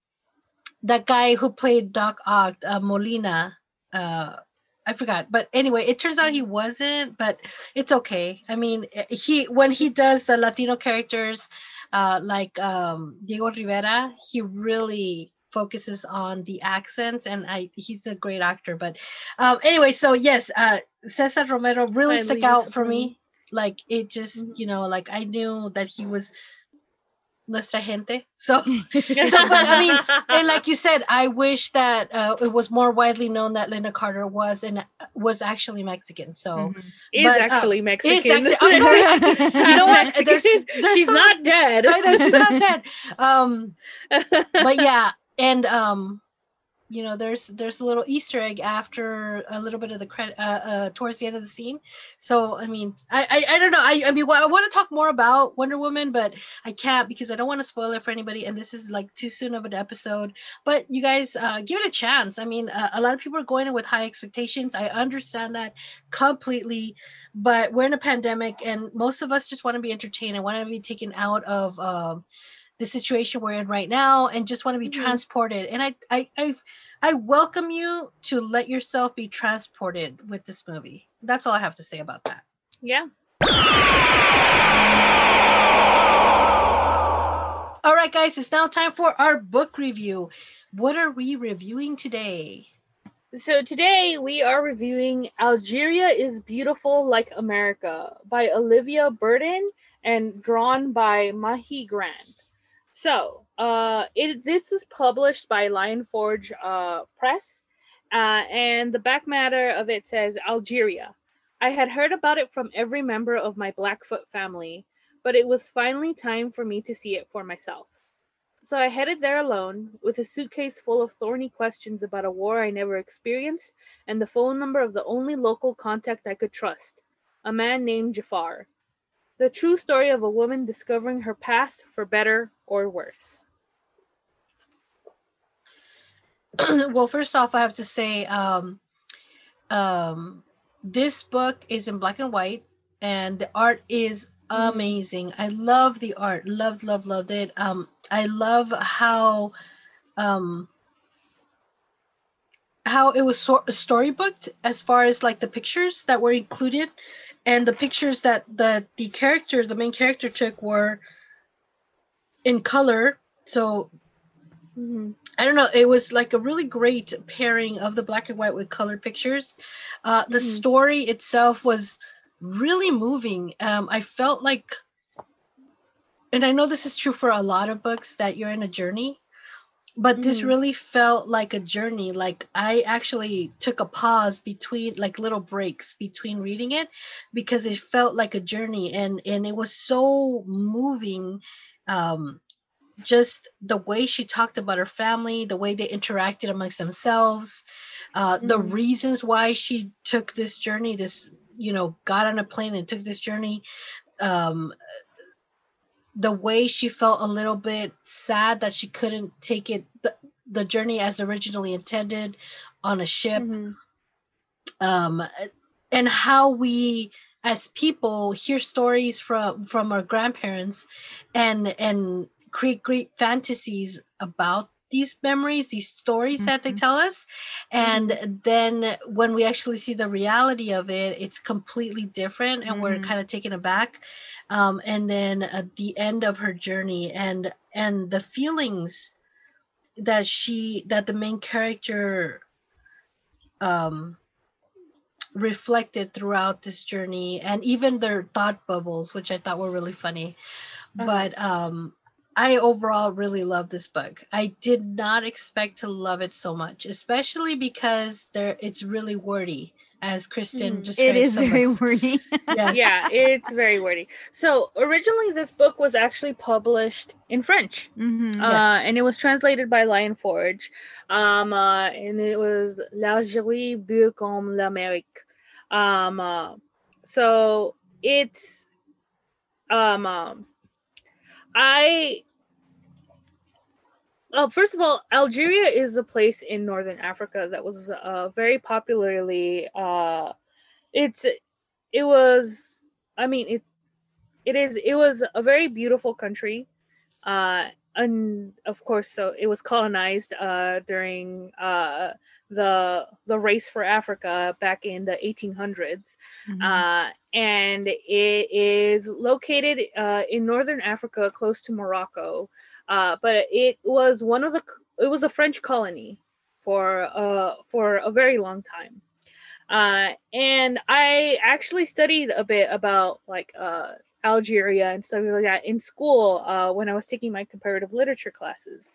that guy who played doc ock uh, molina uh I forgot. But anyway, it turns out he wasn't, but it's okay. I mean, eh, he when he does the Latino characters, uh, like um, Diego Rivera, he really focuses on the accents and I he's a great actor. But um, anyway, so yes, uh, Cesar Romero really At stuck out for mhm. me. Like it just, Mhm. you know, like I knew that he was nuestra gente. So so, but, I mean, and like you said, I wish that uh, it was more widely known that Lynda Carter was and uh, was actually Mexican. So Mhm. is but, uh, actually is Mexican. actually- I'm you know what? There's- there's She's some- not dead. I know she's not dead. Um, but yeah, and um, you know, there's there's a little Easter egg after a little bit of the credit uh, uh towards the end of the scene. So I mean, I I, I don't know. I I mean, I want to talk more about Wonder Woman, but I can't because I don't want to spoil it for anybody. And this is like too soon of an episode. But you guys, uh, give it a chance. I mean, uh, a lot of people are going in with high expectations. I understand that completely. But we're in a pandemic, and most of us just want to be entertained and want to be taken out of um, the situation we're in right now, and just want to be Mhm. transported. And I, I, I, I welcome you to let yourself be transported with this movie. That's all I have to say about that. yeah. All right, guys, it's now time for our book review. What are we reviewing today? So today we are reviewing Algeria is Beautiful Like America by Olivia Burton and drawn by Mahi Grand. So, uh, it this is published by Lion Forge uh, Press, uh, and the back matter of it says Algeria. I had heard about it from every member of my Blackfoot family, but it was finally time for me to see it for myself. So I headed there alone, with a suitcase full of thorny questions about a war I never experienced, and the phone number of the only local contact I could trust a man named Jafar. The true story of a woman discovering her past for better or worse. well, first off, I have to say, um, um, this book is in black and white, and the art is Mhm. amazing. I love the art. Loved, loved, loved it. Um, I love how, um, how it was sor- storybooked as far as like the pictures that were included, and the pictures that the the character, the main character, took were in color. So Mhm. I don't know. It was like a really great pairing of the black and white with color pictures. Uh, the Mhm. story itself was really moving. Um, I felt like, and I know this is true for a lot of books that you're in a journey, but this Mhm. really felt like a journey. Like I actually took a pause between, like little breaks between reading it, because it felt like a journey, and and it was so moving. Um, just the way she talked about her family, the way they interacted amongst themselves, uh, the Mhm. reasons why she took this journey, this, you know, got on a plane and took this journey, um, the way she felt a little bit sad that she couldn't take it, the, the journey as originally intended on a ship Mhm. um, and how we as people hear stories from from our grandparents and and create great fantasies about these memories these stories that they Mhm. tell us and then when we actually see the reality of it it's completely different and we're Mhm. kind of taken aback um, and then at the end of her journey and and the feelings that she that the main character um reflected throughout this journey and even their thought bubbles which i thought were really funny. Uh-huh. but um i overall really love this book. I did not expect to love it so much especially because there it's really wordy as kristen just It is some very of- wordy. yes. Yeah, it's very wordy. So originally, this book was actually published in French. Mhm. uh, Yes. and it was translated by Lion Forge, um, uh, and it was l'Algérie bu comme l'Amérique. Um, uh, so it's, um, um, I, uh, first of all, Algeria is a place in northern Africa that was uh, very popularly. Uh, it's, it was, I mean, it, it is, it was a very beautiful country. Uh, and of course, so it was colonized uh, during uh, the the race for Africa back in the 1800s, Mhm. uh, and it is located uh, in northern Africa, close to Morocco. Uh, but it was one of the it was a French colony for uh for a very long time. Uh, and I actually studied a bit about like uh, Algeria and stuff like that in school uh, when I was taking my comparative literature classes.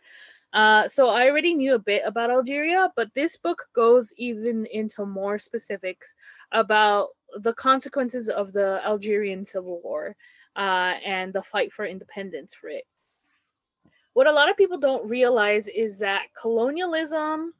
Uh, so I already knew a bit about Algeria, but this book goes even into more specifics about the consequences of the Algerian Civil War uh, and the fight for independence for it. What a lot of people don't realize is that colonialism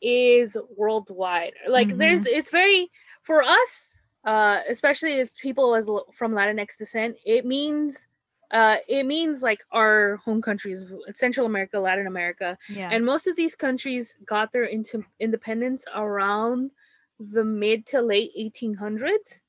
is worldwide. Like there's it's very for us, uh, especially as people as from Latinx descent, it means uh it means like our home countries, Central America, Latin America, yeah. and most of these countries got their into independence around the mid to late 1800s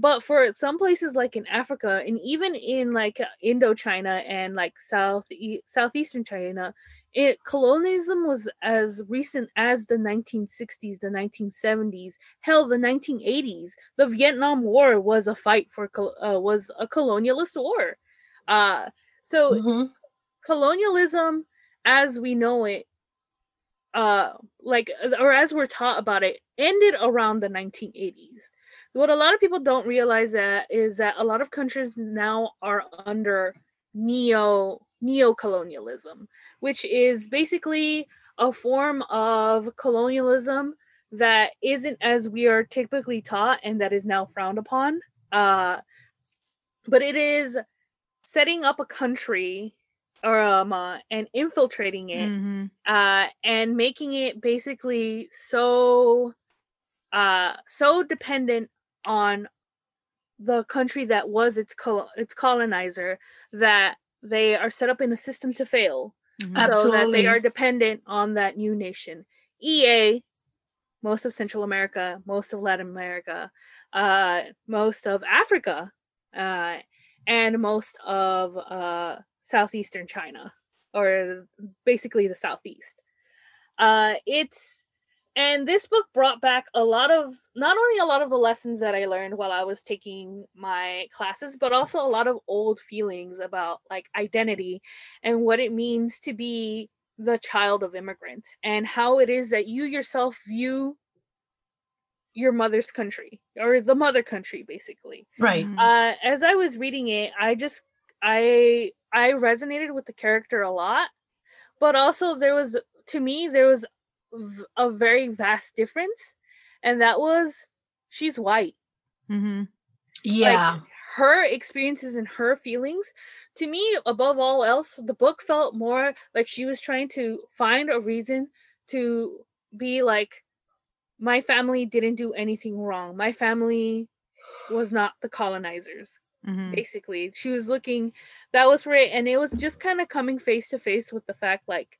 but for some places like in africa and even in like indochina and like south e- southeastern china it colonialism was as recent as the 1960s the 1970s hell the 1980s the vietnam war was a fight for col- uh, was a colonialist war. Uh so Mhm. colonialism as we know it uh like or as we're taught about it ended around the 1980s what a lot of people don't realize that is that a lot of countries now are under neo neo-colonialism which is basically a form of colonialism that isn't as we are typically taught and that is now frowned upon uh but it is setting up a country or um uh, and infiltrating it Mhm. uh and making it basically so uh so dependent on the country that was its col- its colonizer that they are set up in a system to fail. Mhm. so that they are dependent on that new nation. Ea most of central america most of latin america uh most of africa uh and most of uh southeastern china or basically the southeast. Uh it's and this book brought back a lot of not only a lot of the lessons that i learned while i was taking my classes but also a lot of old feelings about like identity and what it means to be the child of immigrants and how it is that you yourself view your mother's country or the mother country basically Right. Mhm. uh as i was reading it i just i i resonated with the character a lot but also there was to me there was v- a very vast difference and that was she's white Mhm. Yeah. her experiences and her feelings to me above all else the book felt more like she was trying to find a reason to be like my family didn't do anything wrong my family was not the colonizers Mhm. basically she was looking that was right and it was just kind of coming face to face with the fact like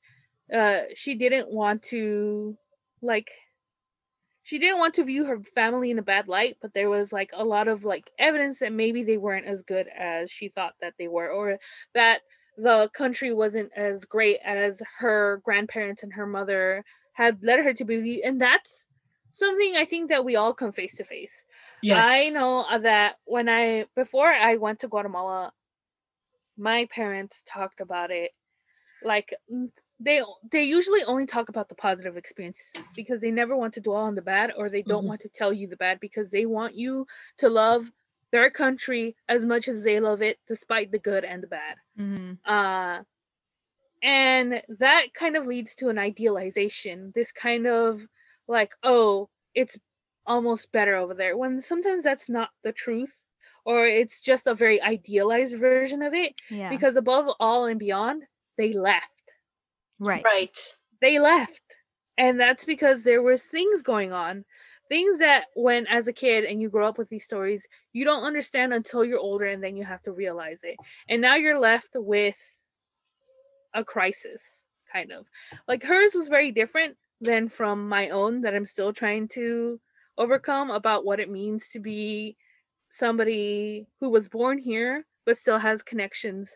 uh she didn't want to like she didn't want to view her family in a bad light but there was like a lot of like evidence that maybe they weren't as good as she thought that they were or that the country wasn't as great as her grandparents and her mother had led her to believe and that's something i think that we all come face to face Yes. I know that when I before I went to Guatemala, my parents talked about it. Like they they usually only talk about the positive experiences because they never want to dwell on the bad or they don't Mhm. want to tell you the bad because they want you to love their country as much as they love it despite the good and the bad Mhm. uh and that kind of leads to an idealization this kind of like oh it's almost better over there when sometimes that's not the truth or it's just a very idealized version of it Yeah. because above all and beyond they left right. Right. they left and that's because there was things going on things that when as a kid and you grow up with these stories you don't understand until you're older and then you have to realize it and now you're left with a crisis kind of like hers was very different than from my own that i'm still trying to overcome about what it means to be somebody who was born here but still has connections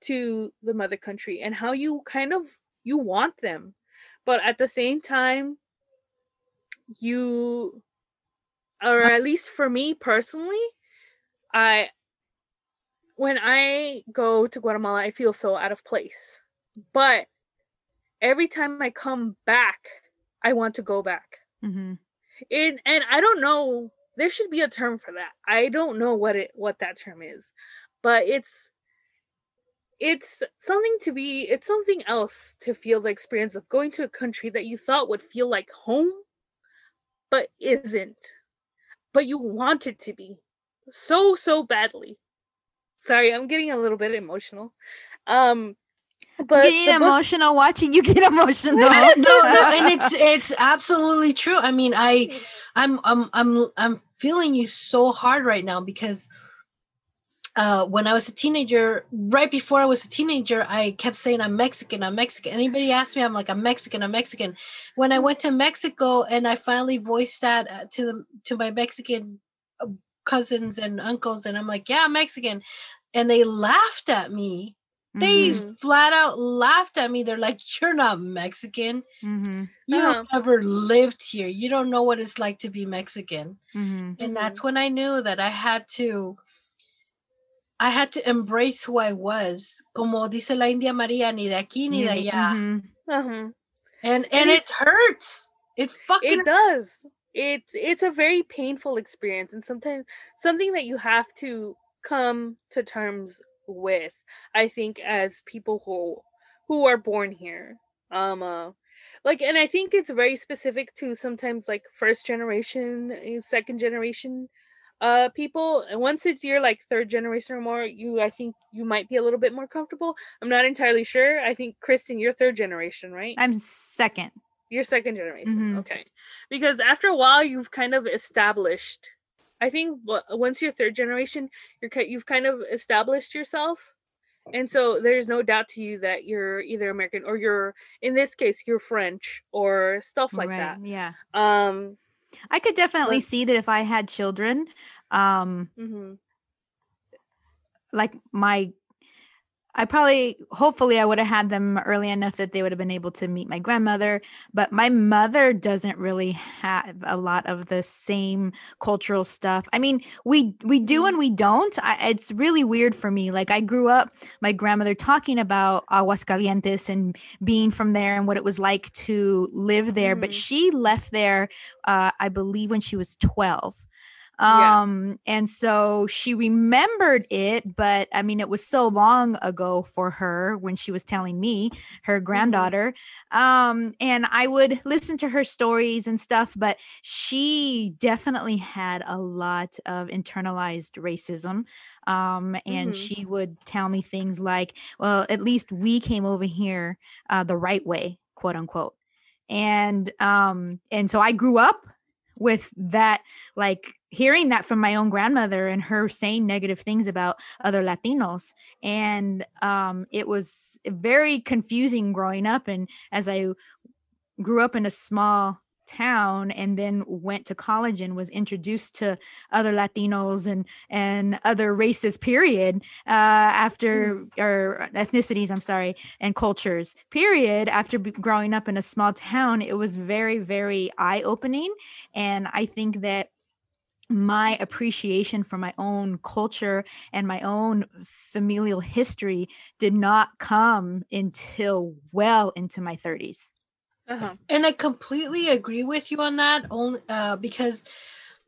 to the mother country and how you kind of you want them but at the same time you or at least for me personally, I when I go to Guatemala, I feel so out of place. But every time I come back, I want to go back. Mm-hmm. And and I don't know, there should be a term for that. I don't know what it what that term is. But it's it's something to be it's something else to feel the experience of going to a country that you thought would feel like home but isn't but you want it to be so so badly sorry i'm getting a little bit emotional um but getting the book- emotional watching you get emotional. no, no, and it's it's absolutely true. I mean, I I'm I'm I'm I'm feeling you so hard right now because uh, when I was a teenager, right before I was a teenager, I kept saying I'm Mexican, I'm Mexican. Anybody asked me, I'm like I'm Mexican, I'm Mexican. When I went to Mexico and I finally voiced that uh, to the to my Mexican uh, cousins and uncles, and I'm like, yeah, I'm Mexican, and they laughed at me. They Mhm, flat out laughed at me. They're like, "You're not Mexican. mhm, You Uh-huh. have never lived here. You don't know what it's like to be Mexican." mhm. and that's when i knew that i had to i had to embrace who i was como dice la india maria ni de aquí ni de Ni- allá mhm. uh-huh. and and it is- hurts it fucking it does it's it's a very painful experience and sometimes something that you have to come to terms with i think as people who who are born here um uh, like and i think it's very specific to sometimes like first generation uh, second generation uh people and once it's your like third generation or more you i think you might be a little bit more comfortable i'm not entirely sure i think kristen you're third generation right I'm second. you're second generation. Mhm. Okay. Because after a while you've kind of established I think once you're third generation, you're you've kind of established yourself. And so there's no doubt to you that you're either American or you're in this case you're French or stuff like right. that. Yeah. Um I could definitely But- see that if I had children, um, mhm. like my I probably hopefully I would have had them early enough that they would have been able to meet my grandmother, but my mother doesn't really have a lot of the same cultural stuff. I mean, we we do Mhm. and we don't. I, it's really weird for me. Like I grew up my grandmother talking about Aguascalientes and being from there and what it was like to live there, but Mhm. she left there uh I believe when she was 12 Yeah. um and so she remembered it but i mean it was so long ago for her when she was telling me her granddaughter um and i would listen to her stories and stuff but she definitely had a lot of internalized racism um and Mhm. she would tell me things like well at least we came over here uh the right way quote unquote and um and so i grew up with that like hearing that from my own grandmother and her saying negative things about other latinos. And um it was very confusing growing up. And as i grew up in a small town and then went to college and was introduced to other latinos and and other races period uh after or ethnicities i'm sorry and cultures period. After b- growing up in a small town it was very very eye opening and i think that my appreciation for my own culture and my own familial history did not come until well into my 30s Uh-huh. and i completely agree with you on that only uh, because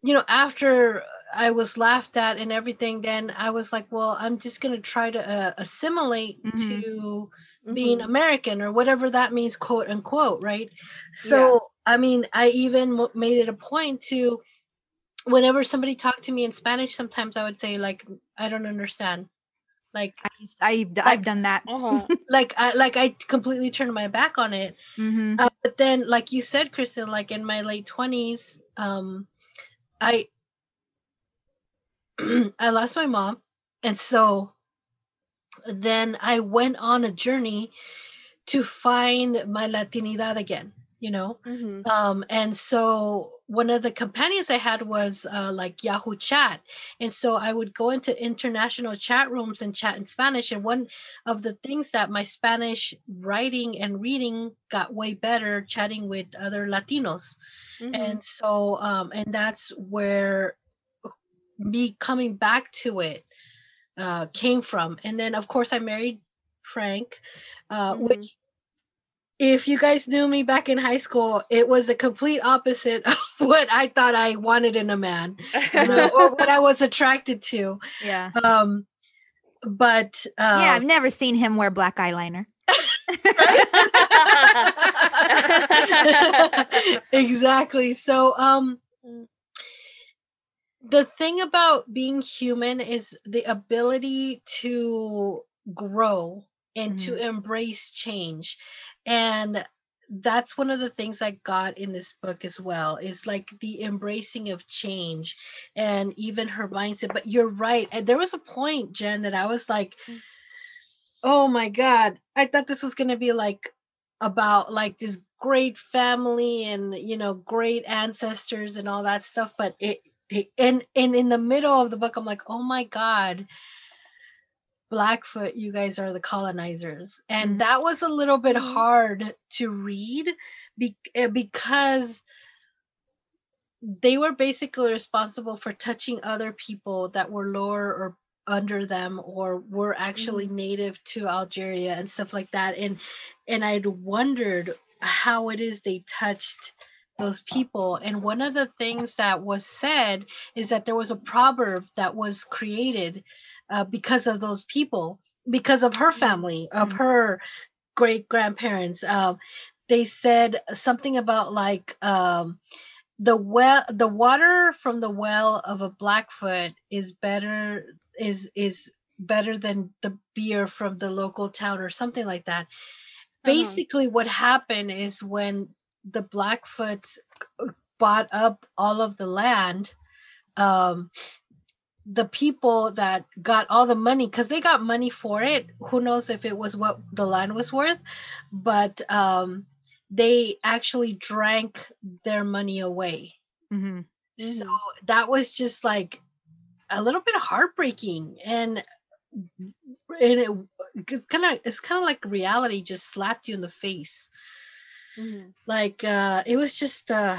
you know after i was laughed at and everything then i was like well i'm just going to try to uh, assimilate Mhm. to being Mhm. american or whatever that means quote unquote right so i mean i even made it a point to whenever somebody talked to me in spanish sometimes i would say like i don't understand like I I've, Like- I've done that. Uh-huh. like I, like i completely turned my back on it. Hmm uh, but then like you said kristen like in my late 20s um i i lost my mom. And so then i went on a journey to find my latinidad again you know Mhm. um and so one of the companions i had was uh, like yahoo chat and so i would go into international chat rooms and chat in spanish and one of the things that my spanish writing and reading got way better chatting with other latinos Mhm. and so um and that's where me coming back to it uh came from and then of course i married frank uh Mhm. which if you guys knew me back in high school it was the complete opposite of what i thought i wanted in a man you know, or what i was attracted to Yeah. um but uh yeah, I've never seen him wear black eyeliner. exactly. So um the thing about being human is the ability to grow and to embrace change. And that's one of the things I got in this book as well is like the embracing of change and even her mindset. But you're right. And there was a point, Jen, that I was like, Mm. oh my God, I thought this was going to be like about like this great family and you know great ancestors and all that stuff but it, it and and in the middle of the book i'm like oh my god blackfoot you guys are the colonizers and Mhm. that was a little bit Mhm. hard to read be, eh, because they were basically responsible for touching other people that were lower or under them or were actually native to Algeria and stuff like that and and I'd wondered how it is they touched those people and one of the things that was said is that there was a proverb that was created uh, because of those people because of her family of Mhm. her great grandparents um, they said something about like um, the well the water from the well of a blackfoot is better is is better than the beer from the local town or something like that Uh-huh. basically what happened is when the blackfoots bought up all of the land um the people that got all the money because they got money for it who knows if it was what the land was worth but um they actually drank their money away Mhm. so Mhm. that was just like a little bit heartbreaking and and it it's kind of it's kind of like reality just slapped you in the face Mhm. like uh it was just uh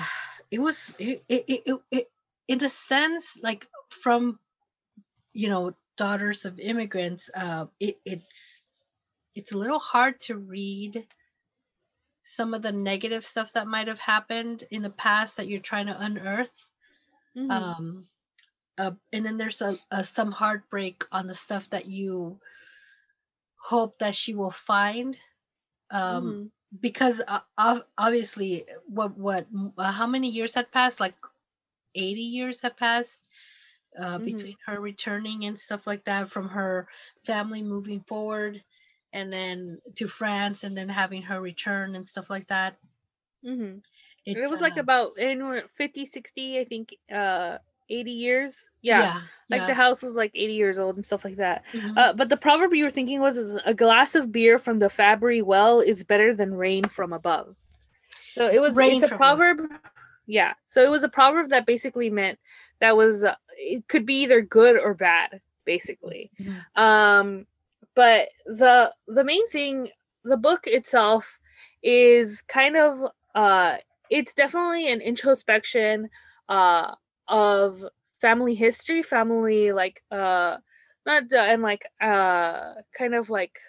it was it, it, it, it, it in a sense like from you know daughters of immigrants uh it, it's it's a little hard to read some of the negative stuff that might have happened in the past that you're trying to unearth Mhm. um uh, and then there's a, a some heartbreak on the stuff that you hope that she will find um Mhm. because uh, obviously what what uh, how many years had passed like 80 years have passed uh, Mhm. between her returning and stuff like that from her family moving forward and then to france and then having her return and stuff like that Mhm. it, it was like uh, about anywhere 50 60 i think uh 80 years yeah, yeah like yeah. the house was like 80 years old and stuff like that Mhm. uh, but the proverb you were thinking was is a glass of beer from the fabry well is better than rain from above so it was Rain it's a from above. proverb yeah so it was a proverb that basically meant that was uh, it could be either good or bad basically Mhm. um but the the main thing the book itself is kind of uh it's definitely an introspection uh of family history family like uh not and like uh kind of like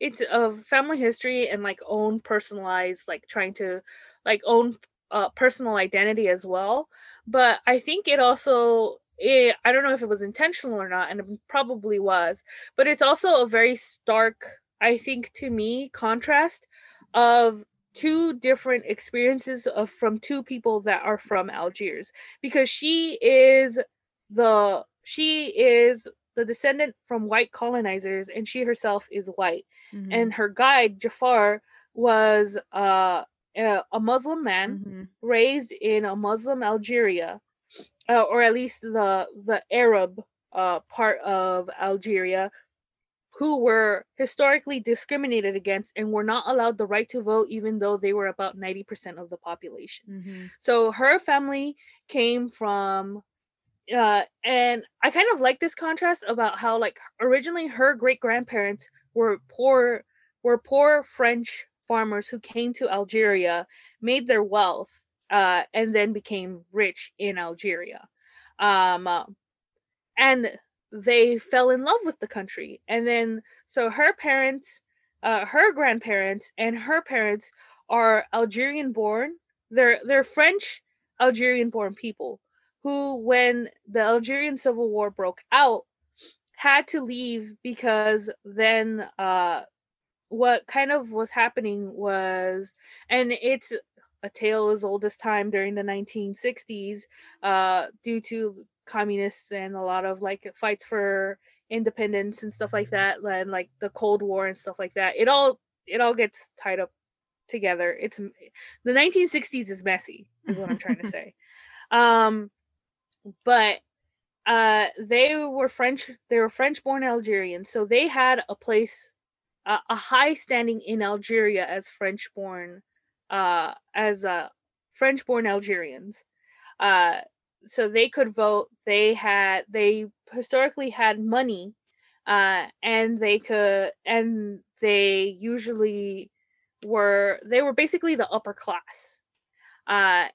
it's of family history and like own personalized like trying to like own uh personal identity as well but i think it also it, i don't know if it was intentional or not and it probably was but it's also a very stark i think to me contrast of two different experiences of from two people that are from algiers because she is the she is the descendant from white colonizers and she herself is white Mhm. and her guide Jafar was uh, a, a Muslim man Mhm. raised in a Muslim Algeria, uh, or at least the the Arab uh, part of Algeria, who were historically discriminated against and were not allowed the right to vote, even though they were about ninety percent of the population. Mhm. So her family came from uh and I kind of like this contrast about how like originally her great grandparents were poor were poor French farmers who came to Algeria, made their wealth uh, and then became rich in Algeria. Um, uh, and they fell in love with the country. And then, so her parents, uh, her grandparents, and her parents are Algerian born. They're they're French Algerian born people who, when the Algerian Civil War broke out, had to leave because then uh, what kind of was happening was, and it's a tale as old as time during the 1960s, uh, due to communists and a lot of like fights for independence and stuff like that, and like the Cold War and stuff like that. It all it all gets tied up together. It's the 1960s is messy, is what I'm trying to say. Um, but uh, they were French. They were French born Algerians, so they had a place, a high standing in Algeria as French born, uh, as uh, French born Algerians. Uh, so they could vote. They had they historically had money, uh, and they could and they usually were they were basically the upper class. Uh,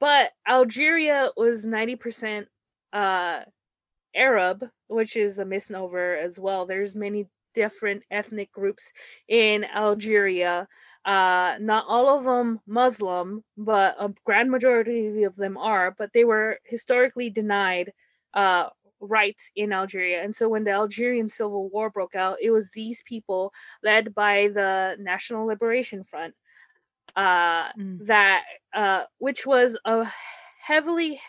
but Algeria was 90% uh, Arab, which is a misnomer as well. There's many different ethnic groups in Algeria. Uh, not all of them Muslim, but a grand majority of them are. But they were historically denied uh, rights in Algeria. And so when the Algerian Civil War broke out, it was these people led by the National Liberation Front uh, mm. that uh, which was a heavily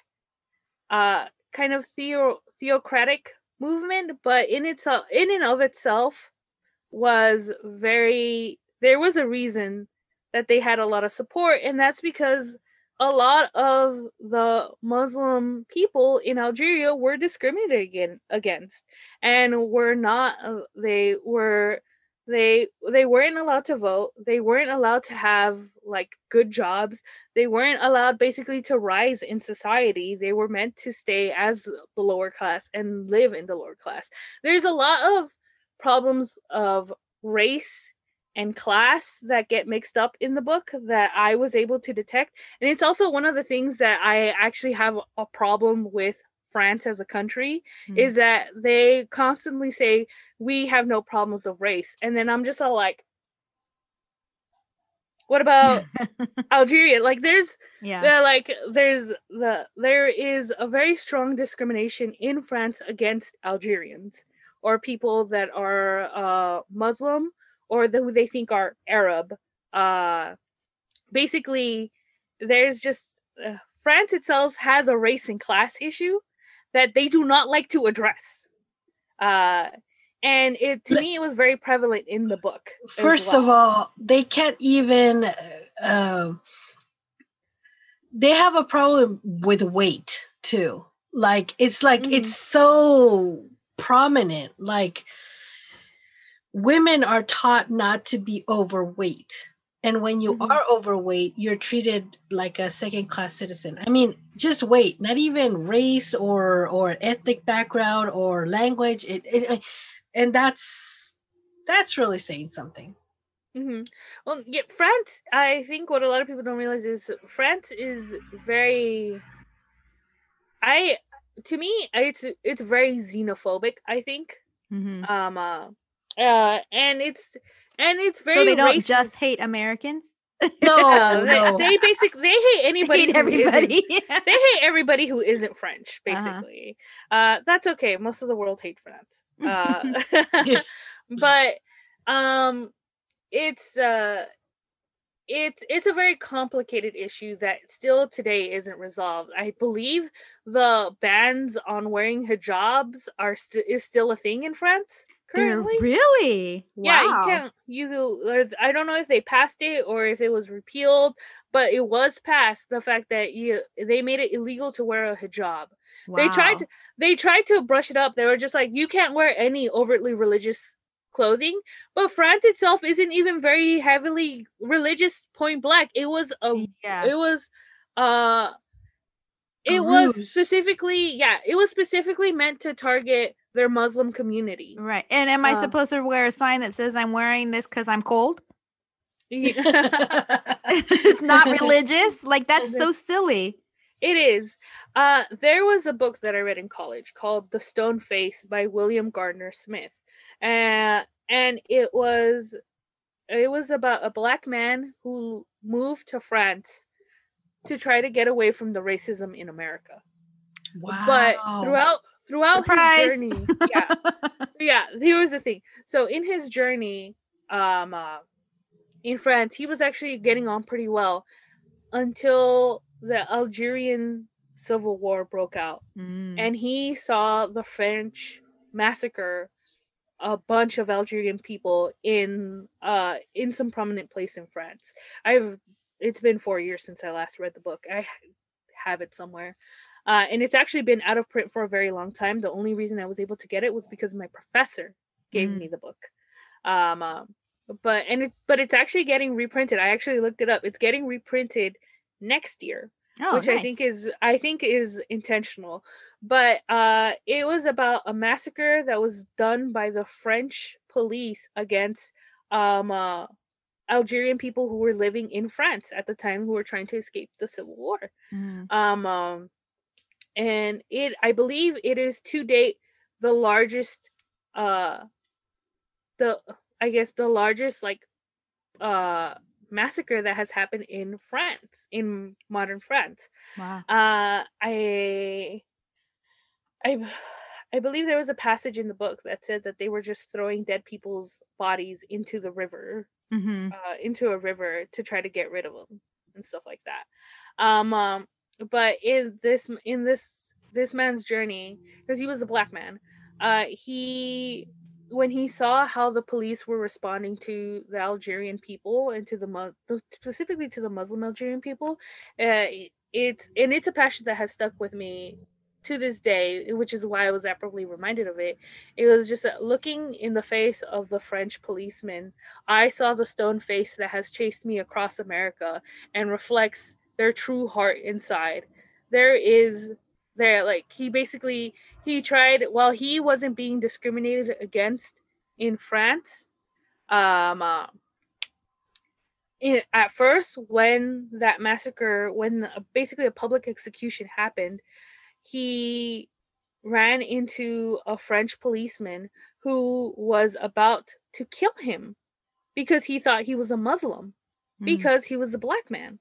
uh, kind of theo- theocratic movement, but in its uh, in and of itself was very. There was a reason that they had a lot of support, and that's because a lot of the Muslim people in Algeria were discriminated against, and were not. Uh, they were they they weren't allowed to vote they weren't allowed to have like good jobs they weren't allowed basically to rise in society they were meant to stay as the lower class and live in the lower class there's a lot of problems of race and class that get mixed up in the book that I was able to detect. And it's also one of the things that I actually have a problem with France as a country mm-hmm. is that they constantly say we have no problems of race, and then I'm just all like, what about Algeria? Like, there's yeah, like there's the there is a very strong discrimination in France against Algerians or people that are uh, Muslim or the, who they think are Arab. Uh, basically, there's just uh, France itself has a race and class issue that they do not like to address. Uh, and it to me it was very prevalent in the book. First well. of all, they can't even. Uh, they have a problem with weight too. Like it's like mm-hmm. it's so prominent. Like women are taught not to be overweight and when you mm-hmm. are overweight you're treated like a second class citizen i mean just wait not even race or or ethnic background or language it, it and that's that's really saying something mm-hmm. well yeah france i think what a lot of people don't realize is france is very i to me it's it's very xenophobic i think mm-hmm. um uh, uh and it's and it's very. So they don't racist. just hate Americans. No, no. They, they basically they hate anybody. They hate everybody. they hate everybody who isn't French. Uh-huh. Basically, uh-huh. uh, that's okay. Most of the world hate France, uh, but um, it's uh, it's it's a very complicated issue that still today isn't resolved. I believe the bans on wearing hijabs are st- is still a thing in France currently. They're really? Yeah, you can't. You, I don't know if they passed it or if it was repealed, but it was passed. The fact that you they made it illegal to wear a hijab. Wow. They tried. They tried to brush it up. They were just like, you can't wear any overtly religious clothing. But France itself isn't even very heavily religious. Point blank, it was a. Yeah. It was. Uh. It was specifically, yeah, it was specifically meant to target their Muslim community. Right. And am I uh, supposed to wear a sign that says I'm wearing this because I'm cold? it's not religious. Like that's so silly. It is. Uh, there was a book that I read in college called The Stone Face by William Gardner Smith. Uh, and it was it was about a black man who moved to France to try to get away from the racism in America. Wow. But throughout throughout Surprise. his journey, yeah, yeah, here was the thing. So in his journey, um, uh, in France, he was actually getting on pretty well until the Algerian civil war broke out, Mm. and he saw the French massacre a bunch of Algerian people in uh in some prominent place in France. I've it's been 4 years since I last read the book. I have it somewhere. Uh, and it's actually been out of print for a very long time. The only reason I was able to get it was because my professor gave Mm. me the book. Um, um, but and it but it's actually getting reprinted. I actually looked it up. It's getting reprinted next year Oh, which I think is I think is intentional. But uh it was about a massacre that was done by the French police against um uh Algerian people who were living in France at the time who were trying to escape the civil war. Mm. Um, um and it I believe it is to date the largest uh the I guess the largest like uh massacre that has happened in France in modern France. Wow. Uh I I I believe there was a passage in the book that said that they were just throwing dead people's bodies into the river hmm uh, into a river to try to get rid of them and stuff like that. Um, um, but in this in this this man's journey, because he was a black man, uh, he when he saw how the police were responding to the Algerian people and to the specifically to the Muslim Algerian people, uh, it's and it's a passion that has stuck with me to this day, which is why I was aptly reminded of it. It was just uh, looking in the face of the French policeman. I saw the stone face that has chased me across America and reflects their true heart inside. There is there like he basically he tried while he wasn't being discriminated against in France. Um uh, in, at first when that massacre when uh, basically a public execution happened, he ran into a French policeman who was about to kill him because he thought he was a Muslim Mm. because he was a black man.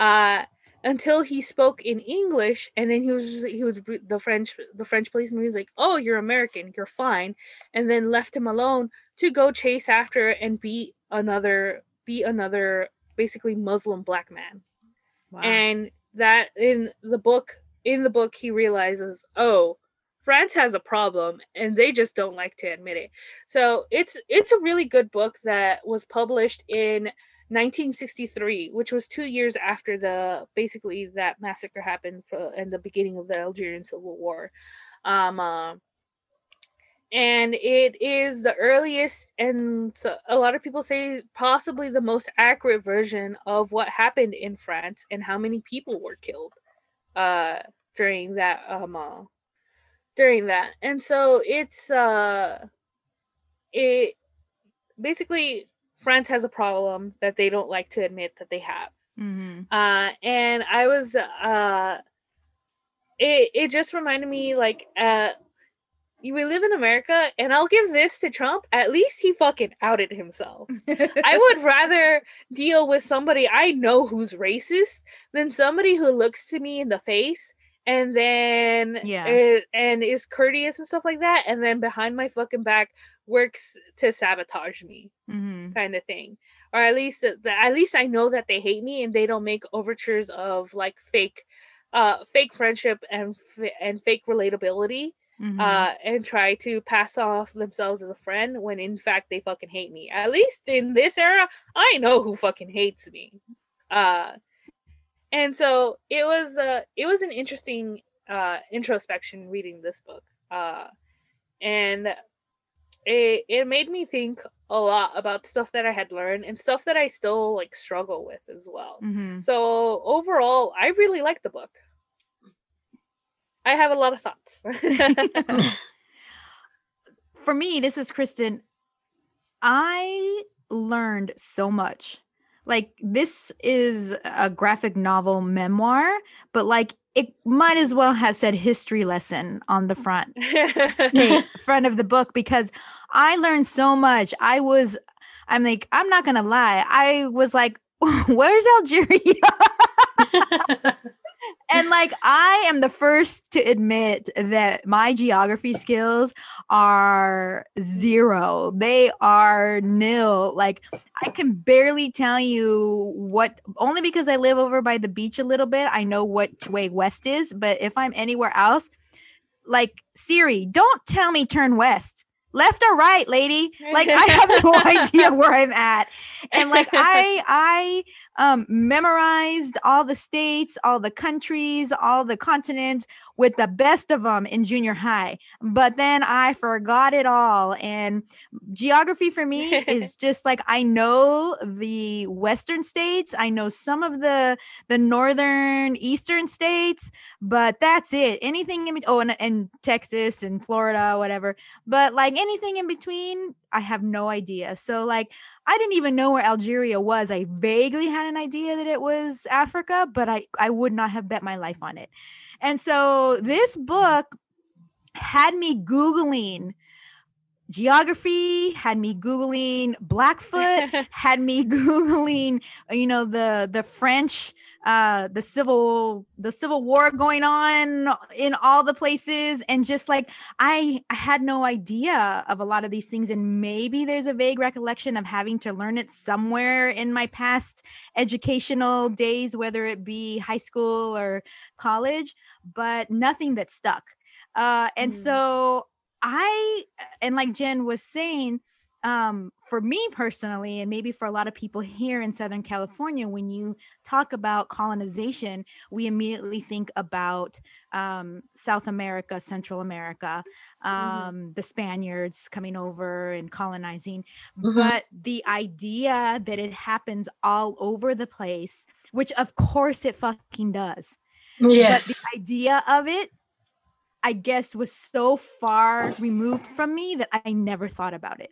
Uh until he spoke in English and then he was just, he was the French the French policeman was like, "Oh, you're American, you're fine." And then left him alone to go chase after and beat another beat another basically Muslim black man Wow. and that in the book in the book he realizes oh france has a problem and they just don't like to admit it so it's it's a really good book that was published in 1963 which was two years after the basically that massacre happened for and the beginning of the algerian civil war. Um uh, and it is the earliest and a lot of people say possibly the most accurate version of what happened in France and how many people were killed uh during that um uh, during that. And so it's uh it basically France has a problem that they don't like to admit that they have Mhm. uh and i was uh it it just reminded me like uh we live in america and i'll give this to trump at least he fucking outed himself i would rather deal with somebody i know who's racist than somebody who looks to me in the face and then Yeah. i- and is courteous and stuff like that and then behind my fucking back works to sabotage me Mhm. kind of thing or at least at least i know that they hate me and they don't make overtures of like fake uh fake friendship and f- and fake relatability Mhm. uh and try to pass off themselves as a friend when in fact they fucking hate me at least in this era i know who fucking hates me uh and so it was uh it was an interesting uh introspection reading this book uh and it it made me think a lot about stuff that I had learned and stuff that I still like struggle with as well. Mhm. So overall, I really like the book. I have a lot of thoughts. For me, this is Kristen. I learned so much. Like this is a graphic novel memoir, but like it might as well have said history lesson on the front front of the book because I learned so much. I was I'm like I'm not going to lie. I was like where's Algeria? and like I am the first to admit that my geography skills are zero. They are nil. Like I can barely tell you what only because I live over by the beach a little bit. I know which way west is, but if I'm anywhere else, like Siri, don't tell me turn west left or right lady. Like i have no idea where i'm at. And like i i um memorized all the states all the countries all the continents with the best of them in junior high but then i forgot it all and geography for me is just like i know the western states i know some of the the northern eastern states but that's it anything in oh and, and texas and florida whatever but like anything in between i have no idea. So like i didn't even know where algeria was. I vaguely had an idea that it was africa but i i would not have bet my life on it. And so this mm-hmm. book had me Googling geography, had me Googling Blackfoot, had me Googling, you know, the the French uh the civil the civil war going on in all the places. And just like I, had no idea of a lot of these things. And maybe there's a vague recollection of having to learn it somewhere in my past educational days whether it be high school or college but nothing that stuck. Uh and mm. so i and like jen was saying um, for me personally, and maybe for a lot of people here in Southern California, when you talk about colonization, we immediately think about um, South America, Central America, mm-hmm. um, mm-hmm. the Spaniards coming over and colonizing. Mm-hmm. But the idea that it happens all over the place, which of course it fucking does. Yes. But the idea of it I guess was so far removed from me that I never thought about it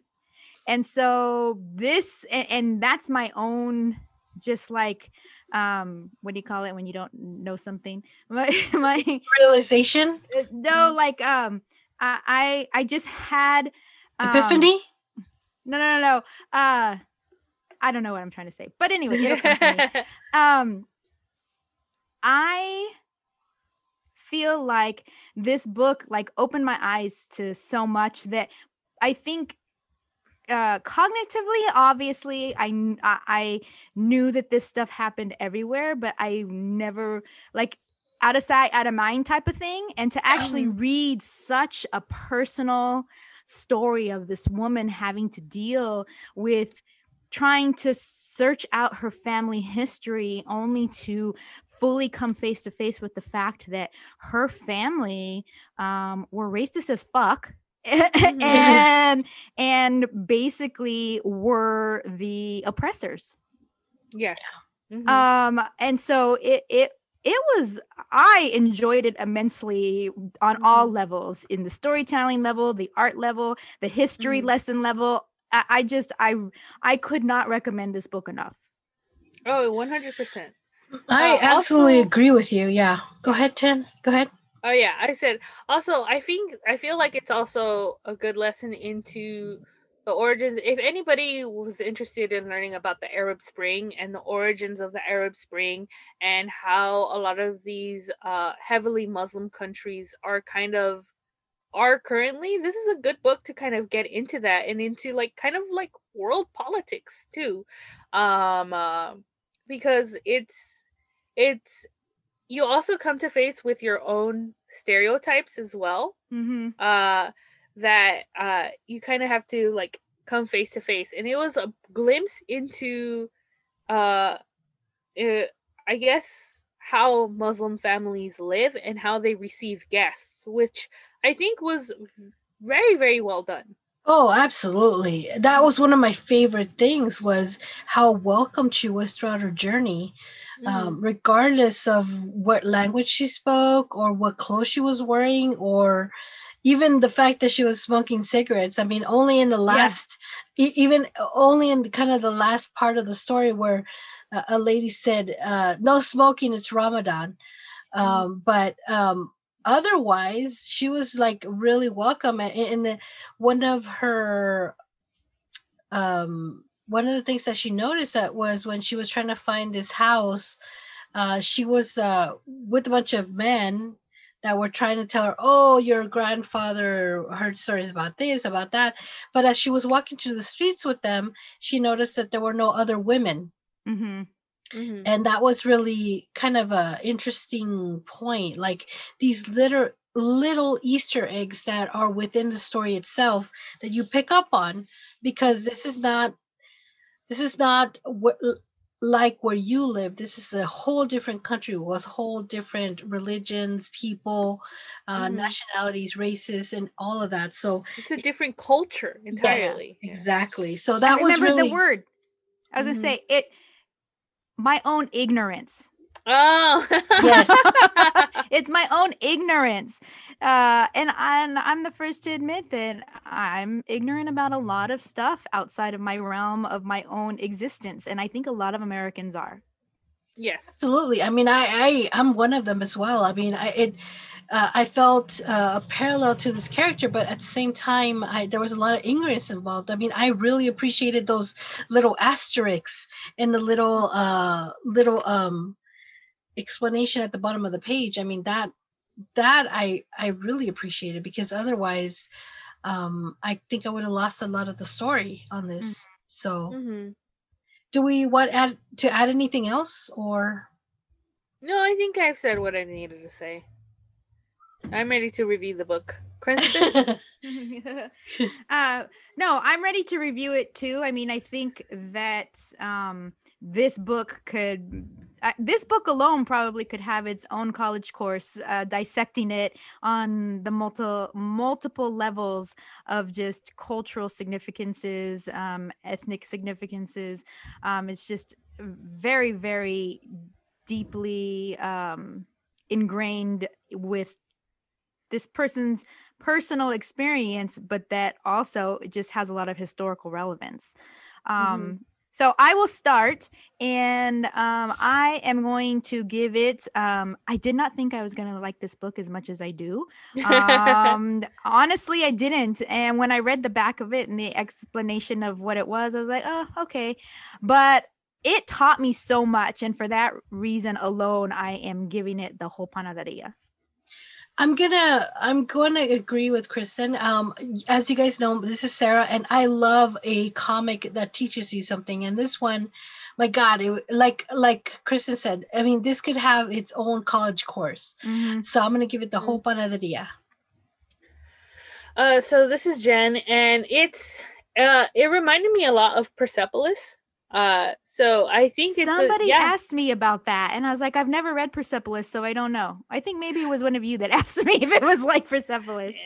and so this and, and that's my own just like um what do you call it when you don't know something? My, my realization? Uh, no like um i i just had um, epiphany? no no no no uh i don't know what i'm trying to say but anyway it'll come to me. Um i feel like this book like opened my eyes to so much that i think uh, cognitively, obviously, I, I knew that this stuff happened everywhere, but I never like out of sight, out of mind type of thing. And to actually mm. read such a personal story of this woman having to deal with trying to search out her family history only to fully come face to face with the fact that her family um, were racist as fuck. and and basically were the oppressors. Yes. Mm-hmm. um and so it it it was i enjoyed it immensely on mm-hmm. all levels in the storytelling level the art level the history mm-hmm. lesson level. I, I, just i i could not recommend this book enough. Oh 100% i uh, absolutely also, agree with you. Yeah. Go ahead tim. Go ahead Oh yeah, I said also I think I feel like it's also a good lesson into the origins if anybody was interested in learning about the Arab Spring and the origins of the Arab Spring and how a lot of these uh, heavily Muslim countries are kind of are currently this is a good book to kind of get into that and into like kind of like world politics too. Um uh, because it's it's you also come to face with your own stereotypes as well mm-hmm. uh that uh you kind of have to like come face to face and it was a glimpse into uh it, i guess how muslim families live and how they receive guests which i think was very very well done Oh, absolutely. That was one of my favorite things was how welcome she was throughout her journey mm. um, regardless of what language she spoke or what clothes she was wearing or even the fact that she was smoking cigarettes. I mean, only in the last, e- even only in kind of the last part of the story where uh, a lady said, uh, "No smoking. It's Ramadan." Um, but um, otherwise, she was like really welcome. And, and one of her um one of the things that she noticed that was when she was trying to find this house uh she was uh with a bunch of men that were trying to tell her oh your grandfather heard stories about this about that. But as she was walking through the streets with them she noticed that there were no other women. Hmm Mhm. and that was really kind of a interesting point like these little little easter eggs that are within the story itself that you pick up on because this is not this is not wh- like where you live this is a whole different country with whole different religions people uh, Mhm. nationalities races and all of that so It's a different culture entirely. Yeah. exactly so I that was remember really the word. I was Mhm. gonna say it. My own ignorance. Oh. Yes. it's my own ignorance, uh, and I'm I'm the first to admit that I'm ignorant about a lot of stuff outside of my realm of my own existence, and I think a lot of Americans are. yes. Absolutely. I mean, I, I I'm one of them as well. I mean, I it uh, I felt uh, a parallel to this character, but at the same time, I, there was a lot of ignorance involved. I mean, I really appreciated those little asterisks and the little uh little um explanation at the bottom of the page. I mean, that that I I really appreciated because otherwise, um, I think I would have lost a lot of the story on this. So, hmm do we want add to add anything else or? No, I think I've said what I needed to say. I'm ready to review the book. Kristen? uh, no, I'm ready to review it too. I mean, I think that um, this book could, uh, this book alone probably could have its own college course, uh, dissecting it on the multi- multiple levels of just cultural significances, um, ethnic significances. Um, it's just very, very deeply um, ingrained with this person's personal experience, but that also just has a lot of historical relevance. Um, So I will start, and um, I am going to give it. Um, I did not think I was going to like this book as much as I do. Um, honestly, I didn't. And when I read the back of it and the explanation of what it was, I was like, oh, okay. But it taught me so much, and for that reason alone, I am giving it the whole panaderia. I'm gonna I'm gonna agree with Kristen. Um, as you guys know, this is Sarah, and I love a comic that teaches you something. And this one, my God, it, like like Kristen said, I mean, this could have its own college course. Mhm. So I'm gonna give it the whole panaderia. Uh, so this is Jen, and it's uh, it reminded me a lot of Persepolis. Uh, so I think it's Somebody a, yeah. asked me about that, and I was like, I've never read Persepolis, so I don't know. I think maybe it was one of you that asked me if it was like Persepolis.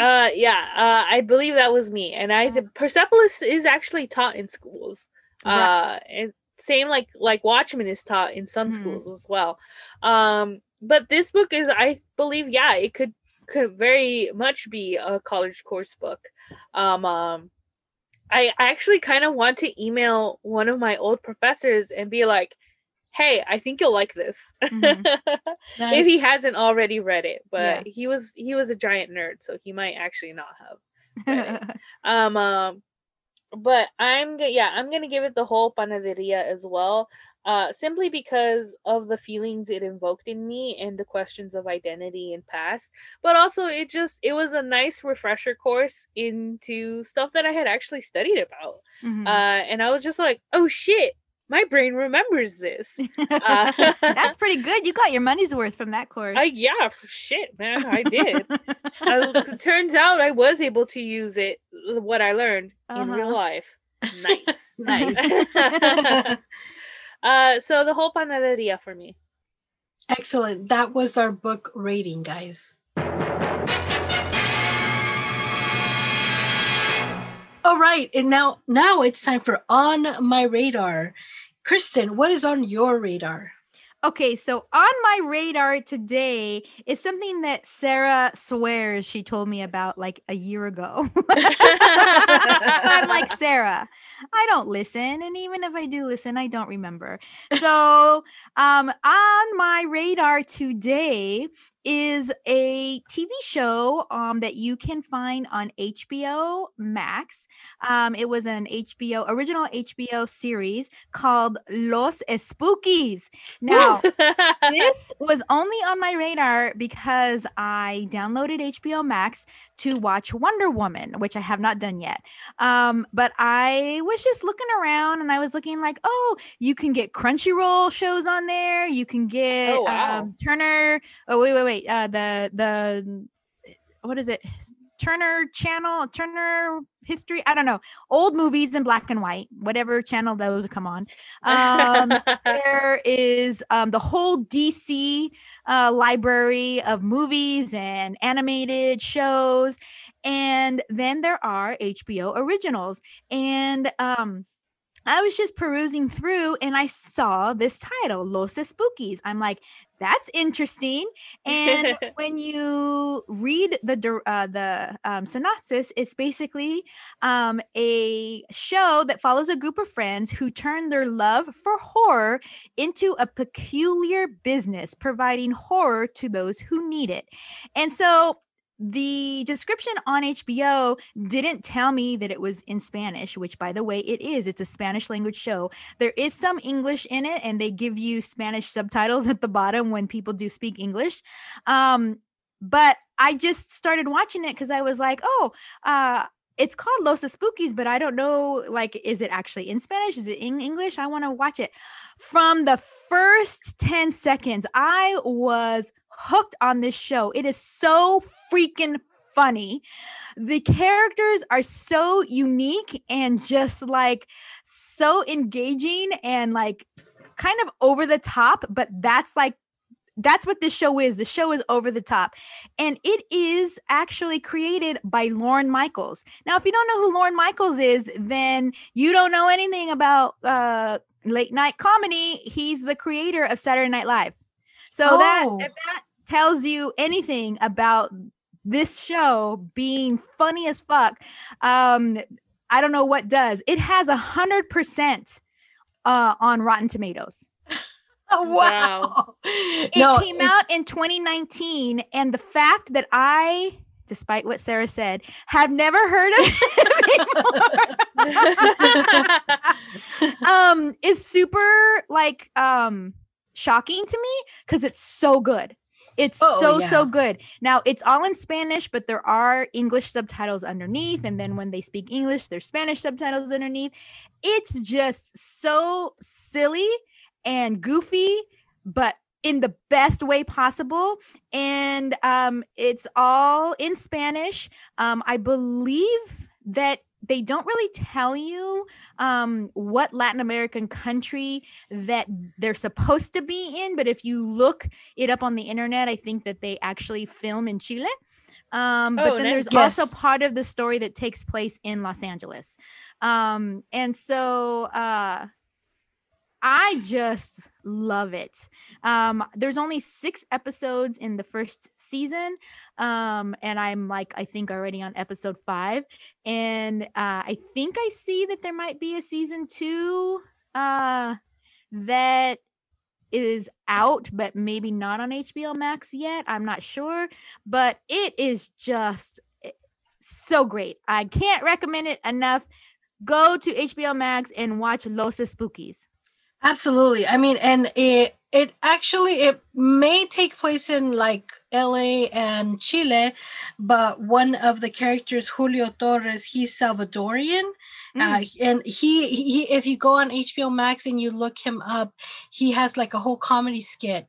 Uh, yeah, uh, I believe that was me, and I the Persepolis is actually taught in schools. Uh, and same like like Watchmen is taught in some Mhm. schools as well. Um, but this book is, I believe, yeah, it could could very much be a college course book. Um, um I actually kind of want to email one of my old professors and be like, "Hey, I think you'll like this." Mhm. if he hasn't hasn't already read it but Yeah. he was he was a giant nerd so he might actually not have um um but i'm yeah i'm gonna give it the whole panaderia as well uh simply because of the feelings it invoked in me and the questions of identity and past but also it just it was a nice refresher course into stuff that i had actually studied about Mhm. uh and i was just like oh shit my brain remembers this uh, That's pretty good. You got your money's worth from that course. I yeah, shit, man, I did. I, turns out I was able to use it, what I learned in real Uh-huh. life. Nice, Nice. Uh, so the whole panaderia for me. Excellent. That was our book rating, guys. All right, and now now it's time for on my radar. Kristen, what is on your radar? Okay, so on my radar today is something that Sarah swears she told me about like a year ago. I'm like, Sarah, I don't listen. And even if I do listen, I don't remember. So um, on my radar today is a TV show um, that you can find on HBO Max. Um, it was an HBO original HBO series called Los Espookys. Now, this was only on my radar because I downloaded HBO Max to watch Wonder Woman, which I have not done yet. Um, but I was just looking around and I was looking like, oh, you can get Crunchyroll shows on there. You can get Oh, wow. um, Turner. Oh, wait, wait, wait. Uh, the the what is it? Turner channel, Turner history. I don't know. Old movies in black and white, whatever channel those come on. Um, there is um, the whole DC uh, library of movies and animated shows. And then there are HBO originals. And um, I was just perusing through and I saw this title, Los Espookys. I'm like, that's interesting. And when you read the uh, the um, synopsis, it's basically um, a show that follows a group of friends who turn their love for horror into a peculiar business, providing horror to those who need it. And so the description on HBO didn't tell me that it was in Spanish, which by the way, it is. It's a Spanish language show. There is some English in it, and they give you Spanish subtitles at the bottom when people do speak English. Um, but I just started watching it because I was like, oh, uh, it's called Los Espookys, but I don't know, like, is it actually in Spanish? Is it in English? I want to watch it. From the first 10 seconds, I was hooked on this show. It is so freaking funny. The characters are so unique and just like so engaging and like kind of over the top, but that's like that's what this show is. The show is over the top. And it is actually created by Lorne Michaels. Now, if you don't know who Lorne Michaels is, then you don't know anything about uh late night comedy. He's the creator of Saturday Night Live. So that Oh. if that tells you anything about this show being funny as fuck, um, I don't know what does. It has a hundred percent uh on Rotten Tomatoes. Oh, wow. It No, came out in 2019, and the fact that I, despite what Sarah said, have never heard of it before, um, is super like um shocking to me because it's so good. It's Oh, so so good. Now it's all in Spanish, but there are English subtitles underneath, and then when they speak English, there's Spanish subtitles underneath. It's just so silly and goofy, but in the best way possible. And um, it's all in Spanish. Um, I believe that they don't really tell you um, what Latin American country that they're supposed to be in, but if you look it up on the internet, I think that they actually film in Chile. Um, but Oh, then there's nice. also part of the story that takes place in Los Angeles. Um, and so uh, I just love it. Um, there's only six episodes in the first season. Um, and I'm like, I think already on episode five. And uh, I think I see that there might be a season two uh, that is out, but maybe not on HBO Max yet. I'm not sure. But it is just eh, so great. I can't recommend it enough. Go to HBO Max and watch Los Espookys. Absolutely. I mean, and it it actually it may take place in like LA and Chile, but one of the characters, Julio Torres, he's Salvadorian. Uh, and he, he if you go on HBO Max and you look him up, he has like a whole comedy skit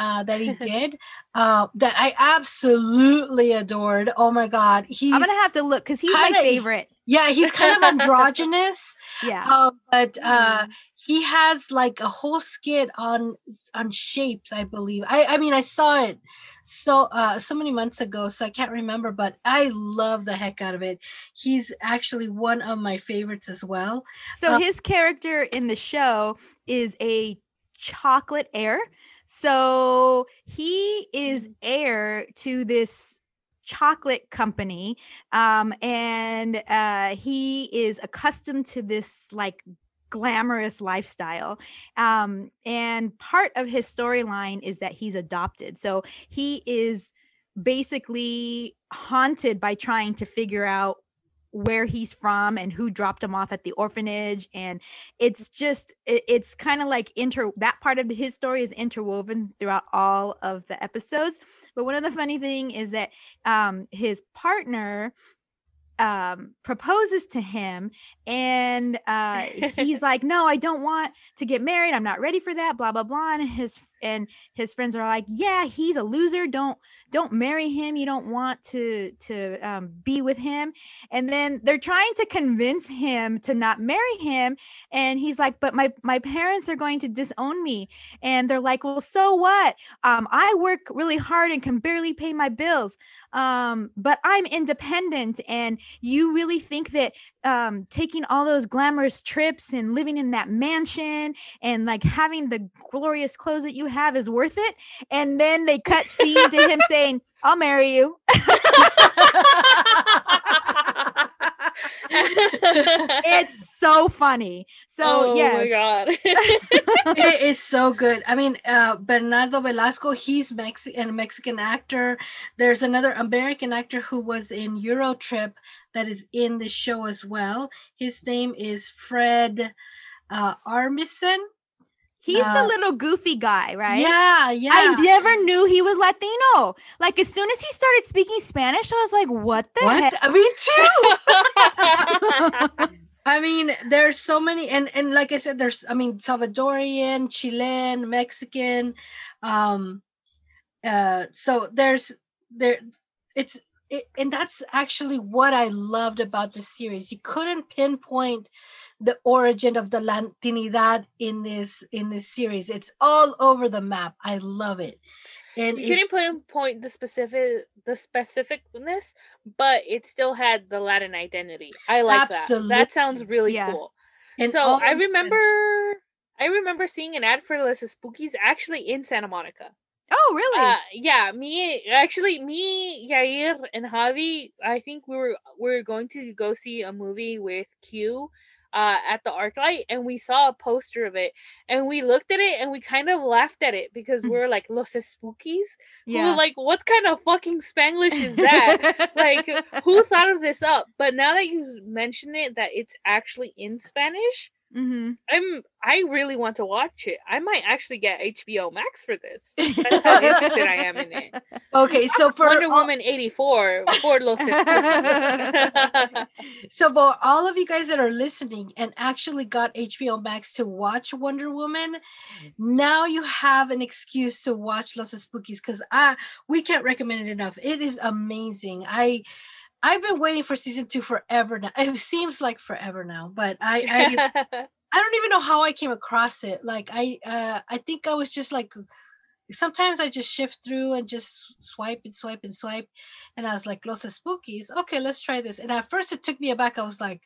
uh, that he did uh, that I absolutely adored. Oh my god, he's I'm gonna have to look because he's my kinda- favorite. yeah, he's kind of androgynous. Yeah. Um, but uh, Mm. he has like a whole skit on on shapes, I believe. I I mean, I saw it so uh so many months ago, so I can't remember, but I love the heck out of it. He's actually one of my favorites as well. So uh, his character in the show is a chocolate heir. So he is heir to this chocolate company um and uh he is accustomed to this like glamorous lifestyle um and part of his storyline is that he's adopted. So he is basically haunted by trying to figure out where he's from and who dropped him off at the orphanage and it's just it, it's kind of like inter that part of his story is interwoven throughout all of the episodes but one of the funny thing is that um his partner um proposes to him and uh he's like no i don't want to get married. I'm not ready for that blah blah blah and his and his friends are like yeah he's a loser. Don't don't marry him. You don't want to to um, be with him. And then they're trying to convince him to not marry him and he's like but my my parents are going to disown me. And they're like well so what? Um i work really hard and can barely pay my bills. Um but i'm independent and you really think that um taking all those glamorous trips and living in that mansion and like having the glorious clothes that you have is worth it and then they cut scene to him saying i'll marry you it's so funny so oh yes my god. it is so good. I mean, uh, Bernardo Velasco, he's Mexican, a Mexican actor. There's another American actor who was in Euro Trip that is in the show as well. His name is Fred uh, Armisen. He's the uh, little goofy guy right Yeah, yeah. I never knew he was Latino. Like as soon as he started speaking Spanish, I was like, "What the what? heck?" Me too. I mean, there's so many, and and like I said, there's I mean, Salvadorian, Chilean, Mexican, um, uh, so there's there, it's it, and that's actually what I loved about the series. You couldn't pinpoint the origin of the Latinidad in this in this series. It's all over the map. I love it, and you couldn't put in point the specific the specificness, but it still had the Latin identity. I like that. That sounds really Yeah. cool. and so I remember I remember seeing an ad for Los Espookys actually in Santa Monica. Oh, really? Uh, yeah, me actually me, Yair and Javi, I think we were we were going to go see a movie with Q uh at the ArcLight and we saw a poster of it and we looked at it and we kind of laughed at it because we were like Los Espookys. We were like, what kind of fucking Spanglish is that? like who thought of this up? But now that you mention it that it's actually in Spanish, hmm I'm I really want to watch it. I might actually get HBO Max for this. That's how interested I am in it. Okay, so for Wonder all- Woman 84 for Los. So for all of you guys that are listening and actually got HBO Max to watch Wonder Woman, now you have an excuse to watch Los Espookys because I we can't recommend it enough. It is amazing. I I've been waiting for season two forever now. It seems like forever now, but I I, I don't even know how I came across it. Like I uh I think I was just like sometimes I just shift through and just swipe and swipe and swipe. And I was like, Los Espookys. Okay, let's try this. And at first it took me aback. I was like,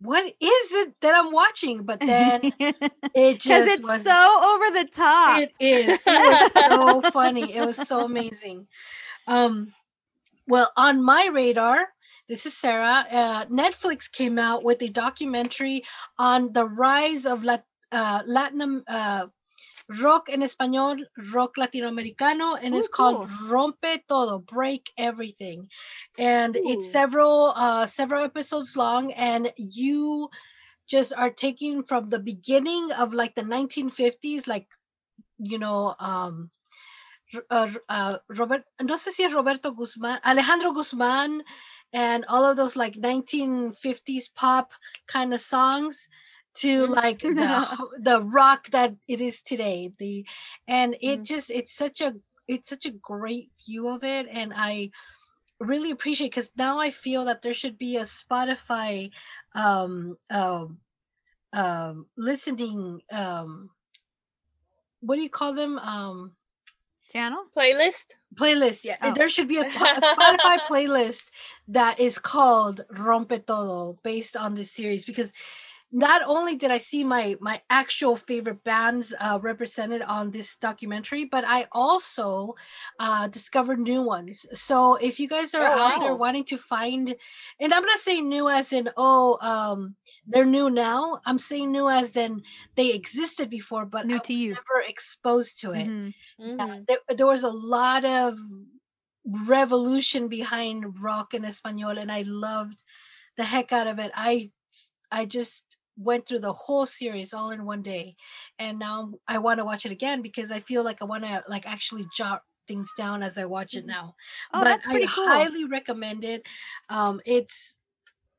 what is it that I'm watching? But then it just because it's was so over the top. it is. It was so funny. It was so amazing. Um, well, on my radar, this is Sarah. Uh, Netflix came out with a documentary on the rise of Lat- uh, Latin uh, rock en español, rock latinoamericano, and Ooh, it's called Rompe Todo, Break Everything, and it's several uh, several episodes long, and you just are taking from the beginning of like the 1950s, like you know, um, uh, uh, Robert, no sé si es Roberto Guzmán, Alejandro Guzmán, and all of those like 1950s pop kind of songs to like the the rock that it is today. The and it Mhm. just it's such a it's such a great view of it, and I really appreciate because now I feel that there should be a Spotify um um um listening um what do you call them um Channel. Playlist? playlist yeah Oh. there should be a, a spotify playlist that is called rompe todo based on this series because not only did I see my my actual favorite bands uh, represented on this documentary, but I also uh, discovered new ones. So if you guys are Oh, out there wanting to find, and I'm not saying new as in oh um, they're new now. I'm saying new as in they existed before, but New I to was you. never exposed to it. Mhm. Yeah, Mhm. there, there was a lot of revolution behind rock in Espanol, and I loved the heck out of it. I I just went through the whole series all in one day, and now I want to watch it again because I feel like I want to like actually jot things down as I watch it now. Oh, but that's pretty I cool. highly recommend it. Um, it's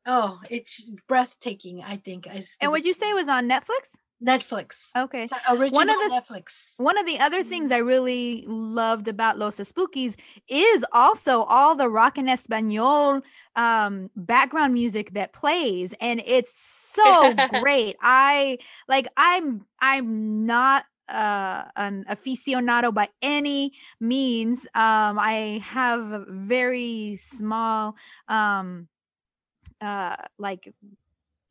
oh, it's breathtaking. I think. I And would you say it was on Netflix? Netflix? Okay. A original the Netflix. One of the other things I really loved about Los Espookys is also all the rock and Espanol um, background music that plays, and it's so great. I like. I'm. I'm not uh, an aficionado by any means. Um, I have a very small, um, uh, like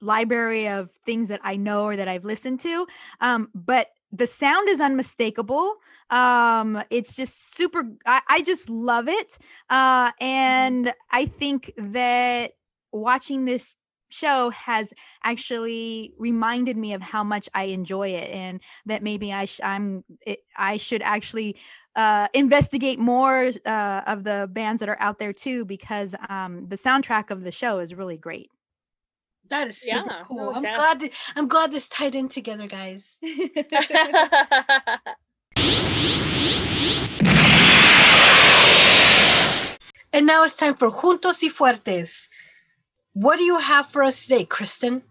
library of things that I know or that I've listened to. Um, but the sound is unmistakable. Um, it's just super. I, I just love it. Uh, and I think that watching this show has actually reminded me of how much I enjoy it, and that maybe I sh- I'm it, I should actually uh, investigate more uh, of the bands that are out there too, because um, the soundtrack of the show is really great. That is super Yeah, cool. no I'm doubt. glad. I'm glad this tied in together, guys. And now it's time for Juntos y Fuertes. What do you have for us today, Kristen?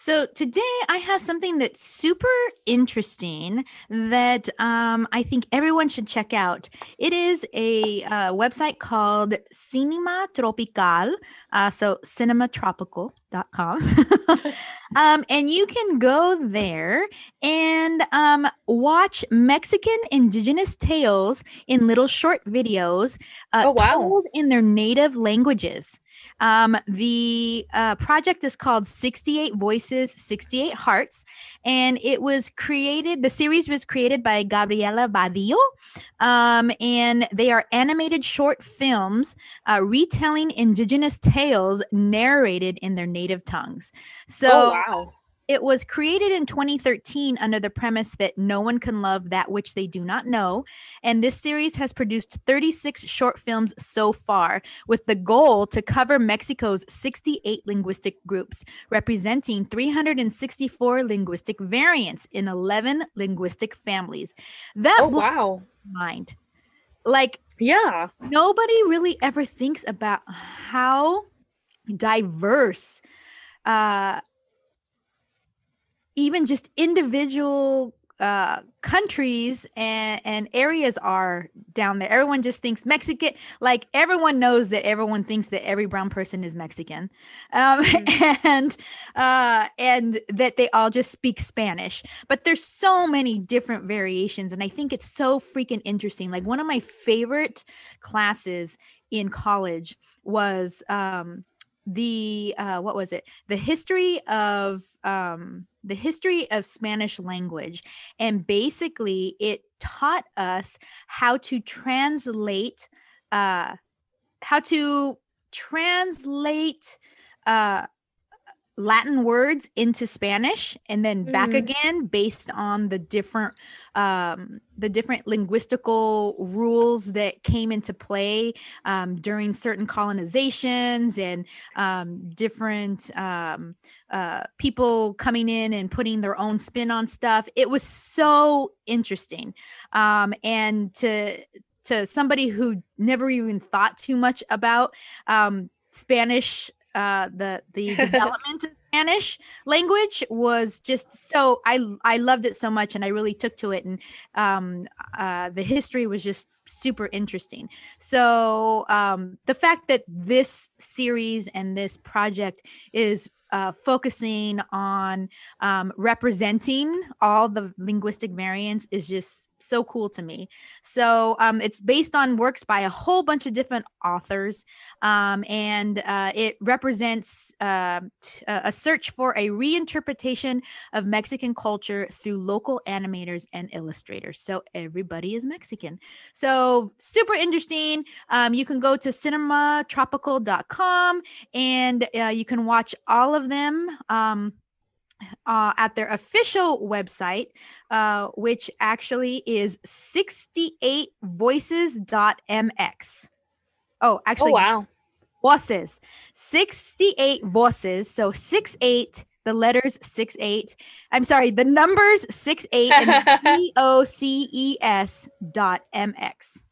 So today I have something that's super interesting that um, I think everyone should check out. It is a uh, website called Cinema Tropical, uh, so cinematropical.com. um, and you can go there and um, watch Mexican indigenous tales in little short videos uh, Oh, wow. told in their native languages. Um, the uh, project is called 68 Voices, 68 Hearts, and it was created, the series was created by Gabriela Badillo, um, and they are animated short films uh, retelling indigenous tales narrated in their native tongues. So, oh wow. It was created in 2013 under the premise that no one can love that which they do not know. And this series has produced 36 short films so far, with the goal to cover Mexico's 68 linguistic groups, representing 364 linguistic variants in 11 linguistic families. That Oh wow. mind. Like, Yeah. nobody really ever thinks about how diverse uh even just individual uh countries and and areas are down there. Everyone just thinks mexican like everyone knows that everyone thinks that every brown person is mexican um and uh and that they all just speak spanish. But there's so many different variations and i think it's so freaking interesting. Like one of my favorite classes in college was um the uh what was it? The history of um the history of spanish language. And basically it taught us how to translate uh how to translate uh Latin words into Spanish and then back Mhm. again based on the different um, the different linguistical rules that came into play um, during certain colonizations and um, different um, uh, people coming in and putting their own spin on stuff. It was so interesting, um, and to to somebody who never even thought too much about um, Spanish uh the the development of spanish language was just so i i loved it so much and i really took to it and um uh the history was just super interesting. So um, the fact that this series and this project is uh, focusing on um, representing all the linguistic variants is just so cool to me. So um, it's based on works by a whole bunch of different authors, um, and uh, it represents uh, a search for a reinterpretation of Mexican culture through local animators and illustrators. So everybody is Mexican. So super interesting. Um, you can go to cinematropical.com and uh, you can watch all of them. Um, uh, at their official website, uh, which actually is 68voices.mx. Oh, actually, oh wow. voices. 68 voices. So 68, the letters 68. I'm sorry, the numbers 68 and V O C E S dot MX.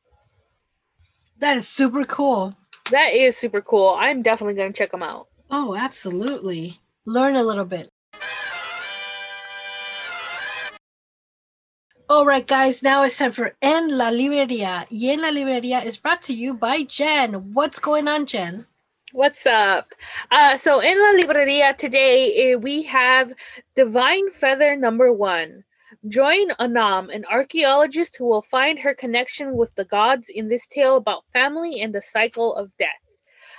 That is super cool. That is super cool. I'm definitely going to check them out. Oh, absolutely. Learn a little bit. All right, guys, now it's time for En la Librería. Y En la Librería is brought to you by Jen. What's going on, Jen? What's up? Uh, so in La Libreria today, uh, we have Divine Feather number one. Join Anam, an archaeologist who will find her connection with the gods in this tale about family and the cycle of death.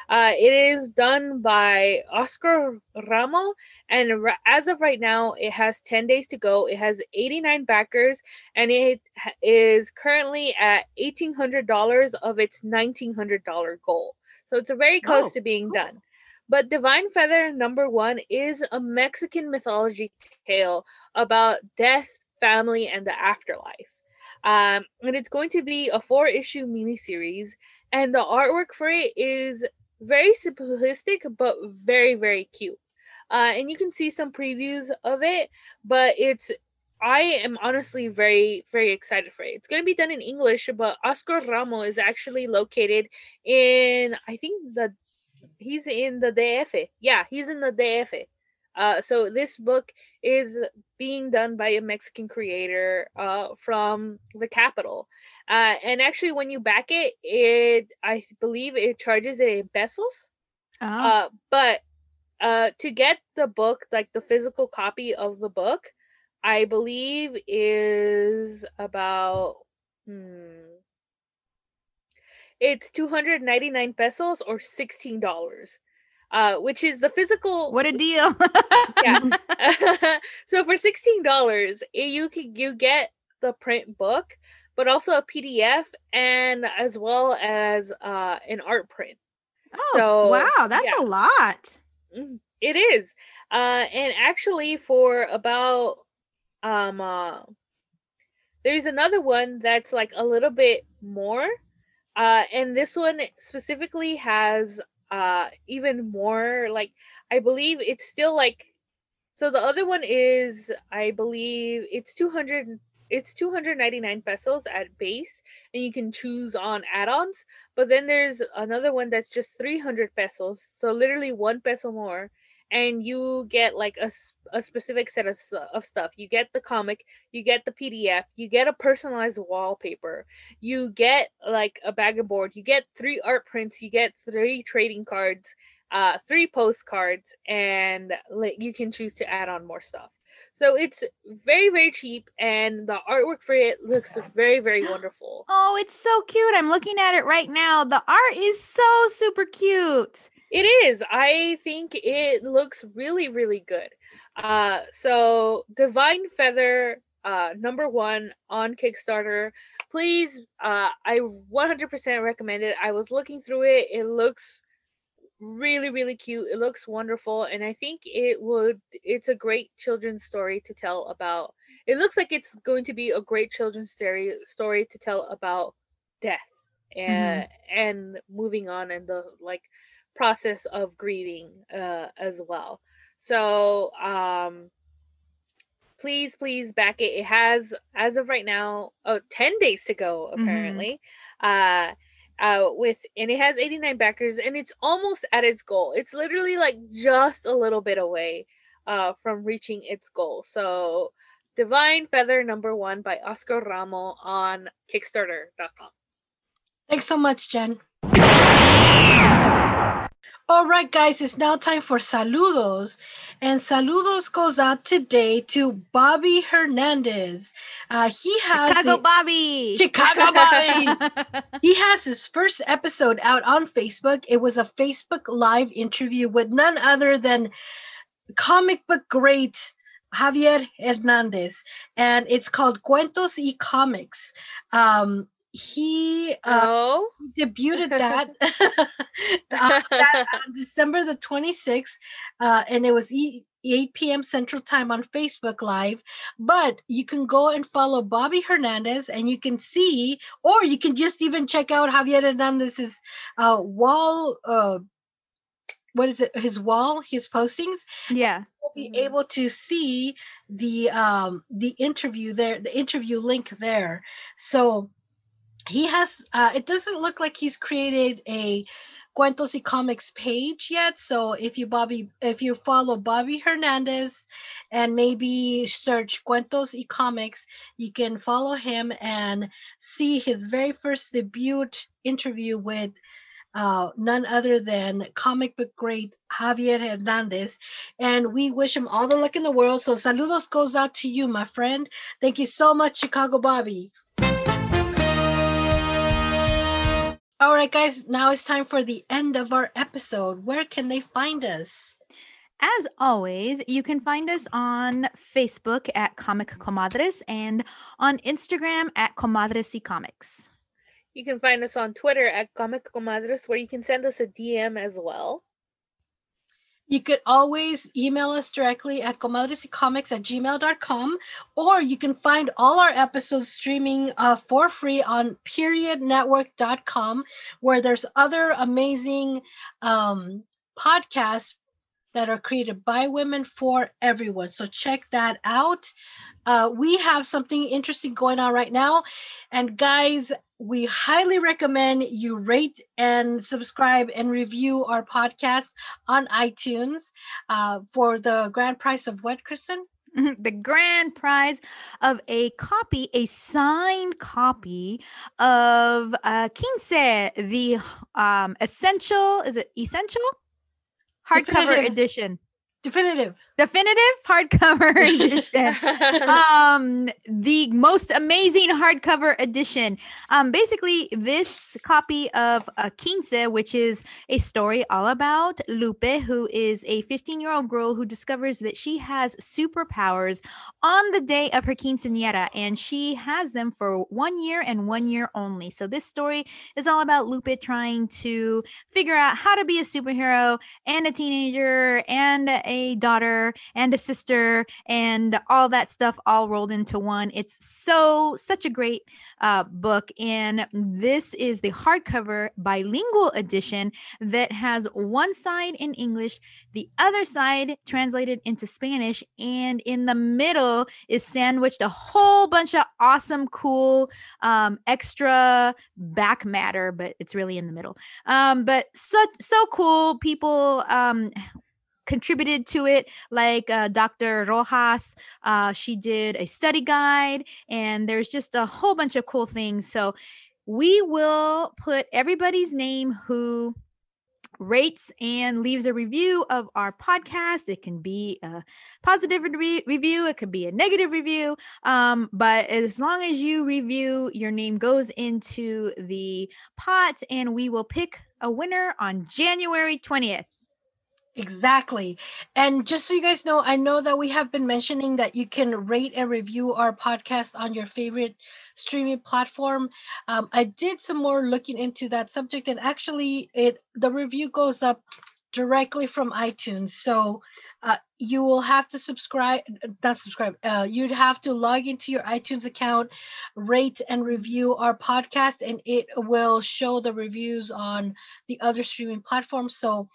Uh, it is done by Oscar Ramo, and ra- as of right now, it has 10 days to go. It has 89 backers, and it ha- is currently at $1,800 of its $1,900 goal. So it's very close Oh, to being cool. done. But Divine Feather number one is a Mexican mythology tale about death, family, and the afterlife. Um, and it's going to be a four issue miniseries. And the artwork for it is very simplistic, but very, very cute. Uh, and you can see some previews of it, but it's I am honestly very, very excited for it. It's going to be done in English, but Oscar Ramo is actually located in, I think the he's in the DF. Yeah, he's in the DF. Uh, so this book is being done by a Mexican creator uh, from the capital. Uh, and actually, when you back it, it I believe it charges it in pesos. Oh, Uh, but uh, to get the book, like the physical copy of the book, I believe is about hmm, it's 299 pesos or $16 uh which is the physical what a deal. yeah so for $16 eh, you can you get the print book but also a pdf and as well as uh an art print Oh, So, wow, that's yeah. a lot. Mhm. It is. Uh and actually for about um uh there's another one that's like a little bit more. Uh and this one specifically has uh even more like I believe it's still like so the other one is I believe it's 200 it's 299 pesos at base and you can choose on add-ons but then there's another one that's just 300 pesos so literally one peso more and you get like a, a specific set of, of stuff. You get the comic you get the pdf you get a personalized wallpaper you get like a bag of board you get three art prints you get three trading cards uh three postcards and like you can choose to add on more stuff so it's very very cheap and the artwork for it looks very very wonderful Oh, it's so cute. I'm looking at it right now. The art is so super cute. It is. I think it looks really, really good. Uh, so Divine Feather, uh, number one on Kickstarter. Please, uh, I 100% recommend it. I was looking through it. It looks really, really cute. It looks wonderful, and I think it would. It's a great children's story to tell about. It looks like it's going to be a great children's story story to tell about death and and moving on and the like process of grieving uh as well so um please please back it it has as of right now oh 10 days to go Mhm. apparently uh uh with and it has 89 backers and it's almost at its goal. It's literally like just a little bit away uh from reaching its goal. So divine feather number one by oscar ramo on kickstarter.com Thanks so much, Jen. All right, guys, it's now time for saludos. And saludos goes out today to Bobby Hernandez. Uh, he has Chicago a- Bobby. Chicago Bobby. he has his first episode out on Facebook. It was a Facebook Live interview with none other than comic book great Javier Hernandez, and it's called Cuentos y Comics. Um, he uh, oh, debuted that, uh, that on December the 26th, uh, and it was e- 8 p.m. Central Time on Facebook Live. But you can go and follow Bobby Hernandez, and you can see, or you can just even check out Javier Hernandez's uh, wall. Uh, what is it? His wall, his postings. yeah. You'll be Mhm. able to see the um the interview there, the interview link there. So he has uh it doesn't look like he's created a Cuentos y Comics page yet. So if you Bobby if you follow Bobby Hernandez and maybe search Cuentos y Comics, you can follow him and see his very first debut interview with uh, none other than comic book great Javier Hernandez. And we wish him all the luck in the world. So saludos goes out to you, my friend. Thank you so much, Chicago Bobby. All right, guys, now it's time for the end of our episode. Where can they find us? As always, you can find us on Facebook at Comic Comadres and on Instagram at Comadres y Comics. you can find us on Twitter at Comic Comadres, where you can send us a DM as well. You could always email us directly at comadresycomics at gmail.com, or you can find all our episodes streaming uh, for free on periodnetwork.com, where there's other amazing um, podcasts that are created by women for everyone. So check that out. Uh, we have something interesting going on right now. And guys, we highly recommend you rate and subscribe and review our podcast on iTunes uh, for the grand prize of what, Kristen? the grand prize of a copy, a signed copy of uh, Quince, the um, essential, is it essential? Hardcover Definitive. edition. Definitive. Definitive hardcover edition. um the most amazing hardcover edition um basically this copy of uh, Quince which is a story all about Lupe who is a 15 year old girl who discovers that she has superpowers on the day of her quinceañera and she has them for one year and one year only so this story is all about Lupe trying to figure out how to be a superhero and a teenager and a daughter and a sister and all that stuff all rolled into one. It's so such a great uh, book, and this is the hardcover bilingual edition that has one side in English, the other side translated into Spanish, and in the middle is sandwiched a whole bunch of awesome, cool, um, extra back matter, but it's really in the middle. Um, but so so cool. People um contributed to it like uh, dr rojas uh, she did a study guide and there's just a whole bunch of cool things. So we will put everybody's name who rates and leaves a review of our podcast. It can be a positive re- review it could be a negative review um, but as long as you review your name goes into the pot and we will pick a winner on january 20th Exactly. And just so you guys know, I know that we have been mentioning that you can rate and review our podcast on your favorite streaming platform. Um, I did some more looking into that subject, and actually, it the review goes up directly from iTunes. So uh, you will have to subscribe, not subscribe. Uh, you'd have to log into your iTunes account, rate and review our podcast, and it will show the reviews on the other streaming platforms. So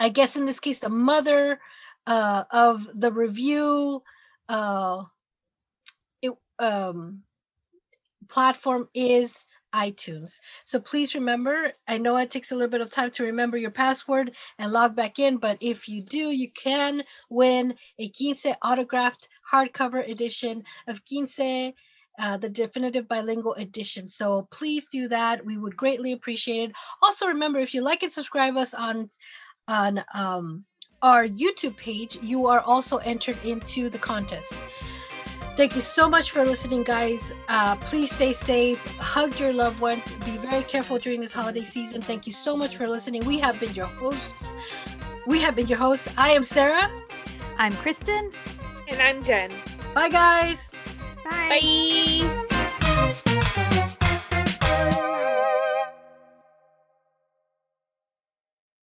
I guess in this case, the mother uh, of the review uh, it, um, platform is iTunes. So please remember, I know it takes a little bit of time to remember your password and log back in, but if you do, you can win a Quince autographed hardcover edition of Quince uh, the definitive bilingual edition. So please do that. We would greatly appreciate it. Also, remember if you like and subscribe us on on um, our YouTube page, you are also entered into the contest. Thank you so much for listening, guys. Uh, please stay safe. Hug your loved ones. Be very careful during this holiday season. Thank you so much for listening. We have been your hosts. We have been your hosts. I am Sarah. I'm Kristen. And I'm Jen. Bye, guys. Bye. Bye.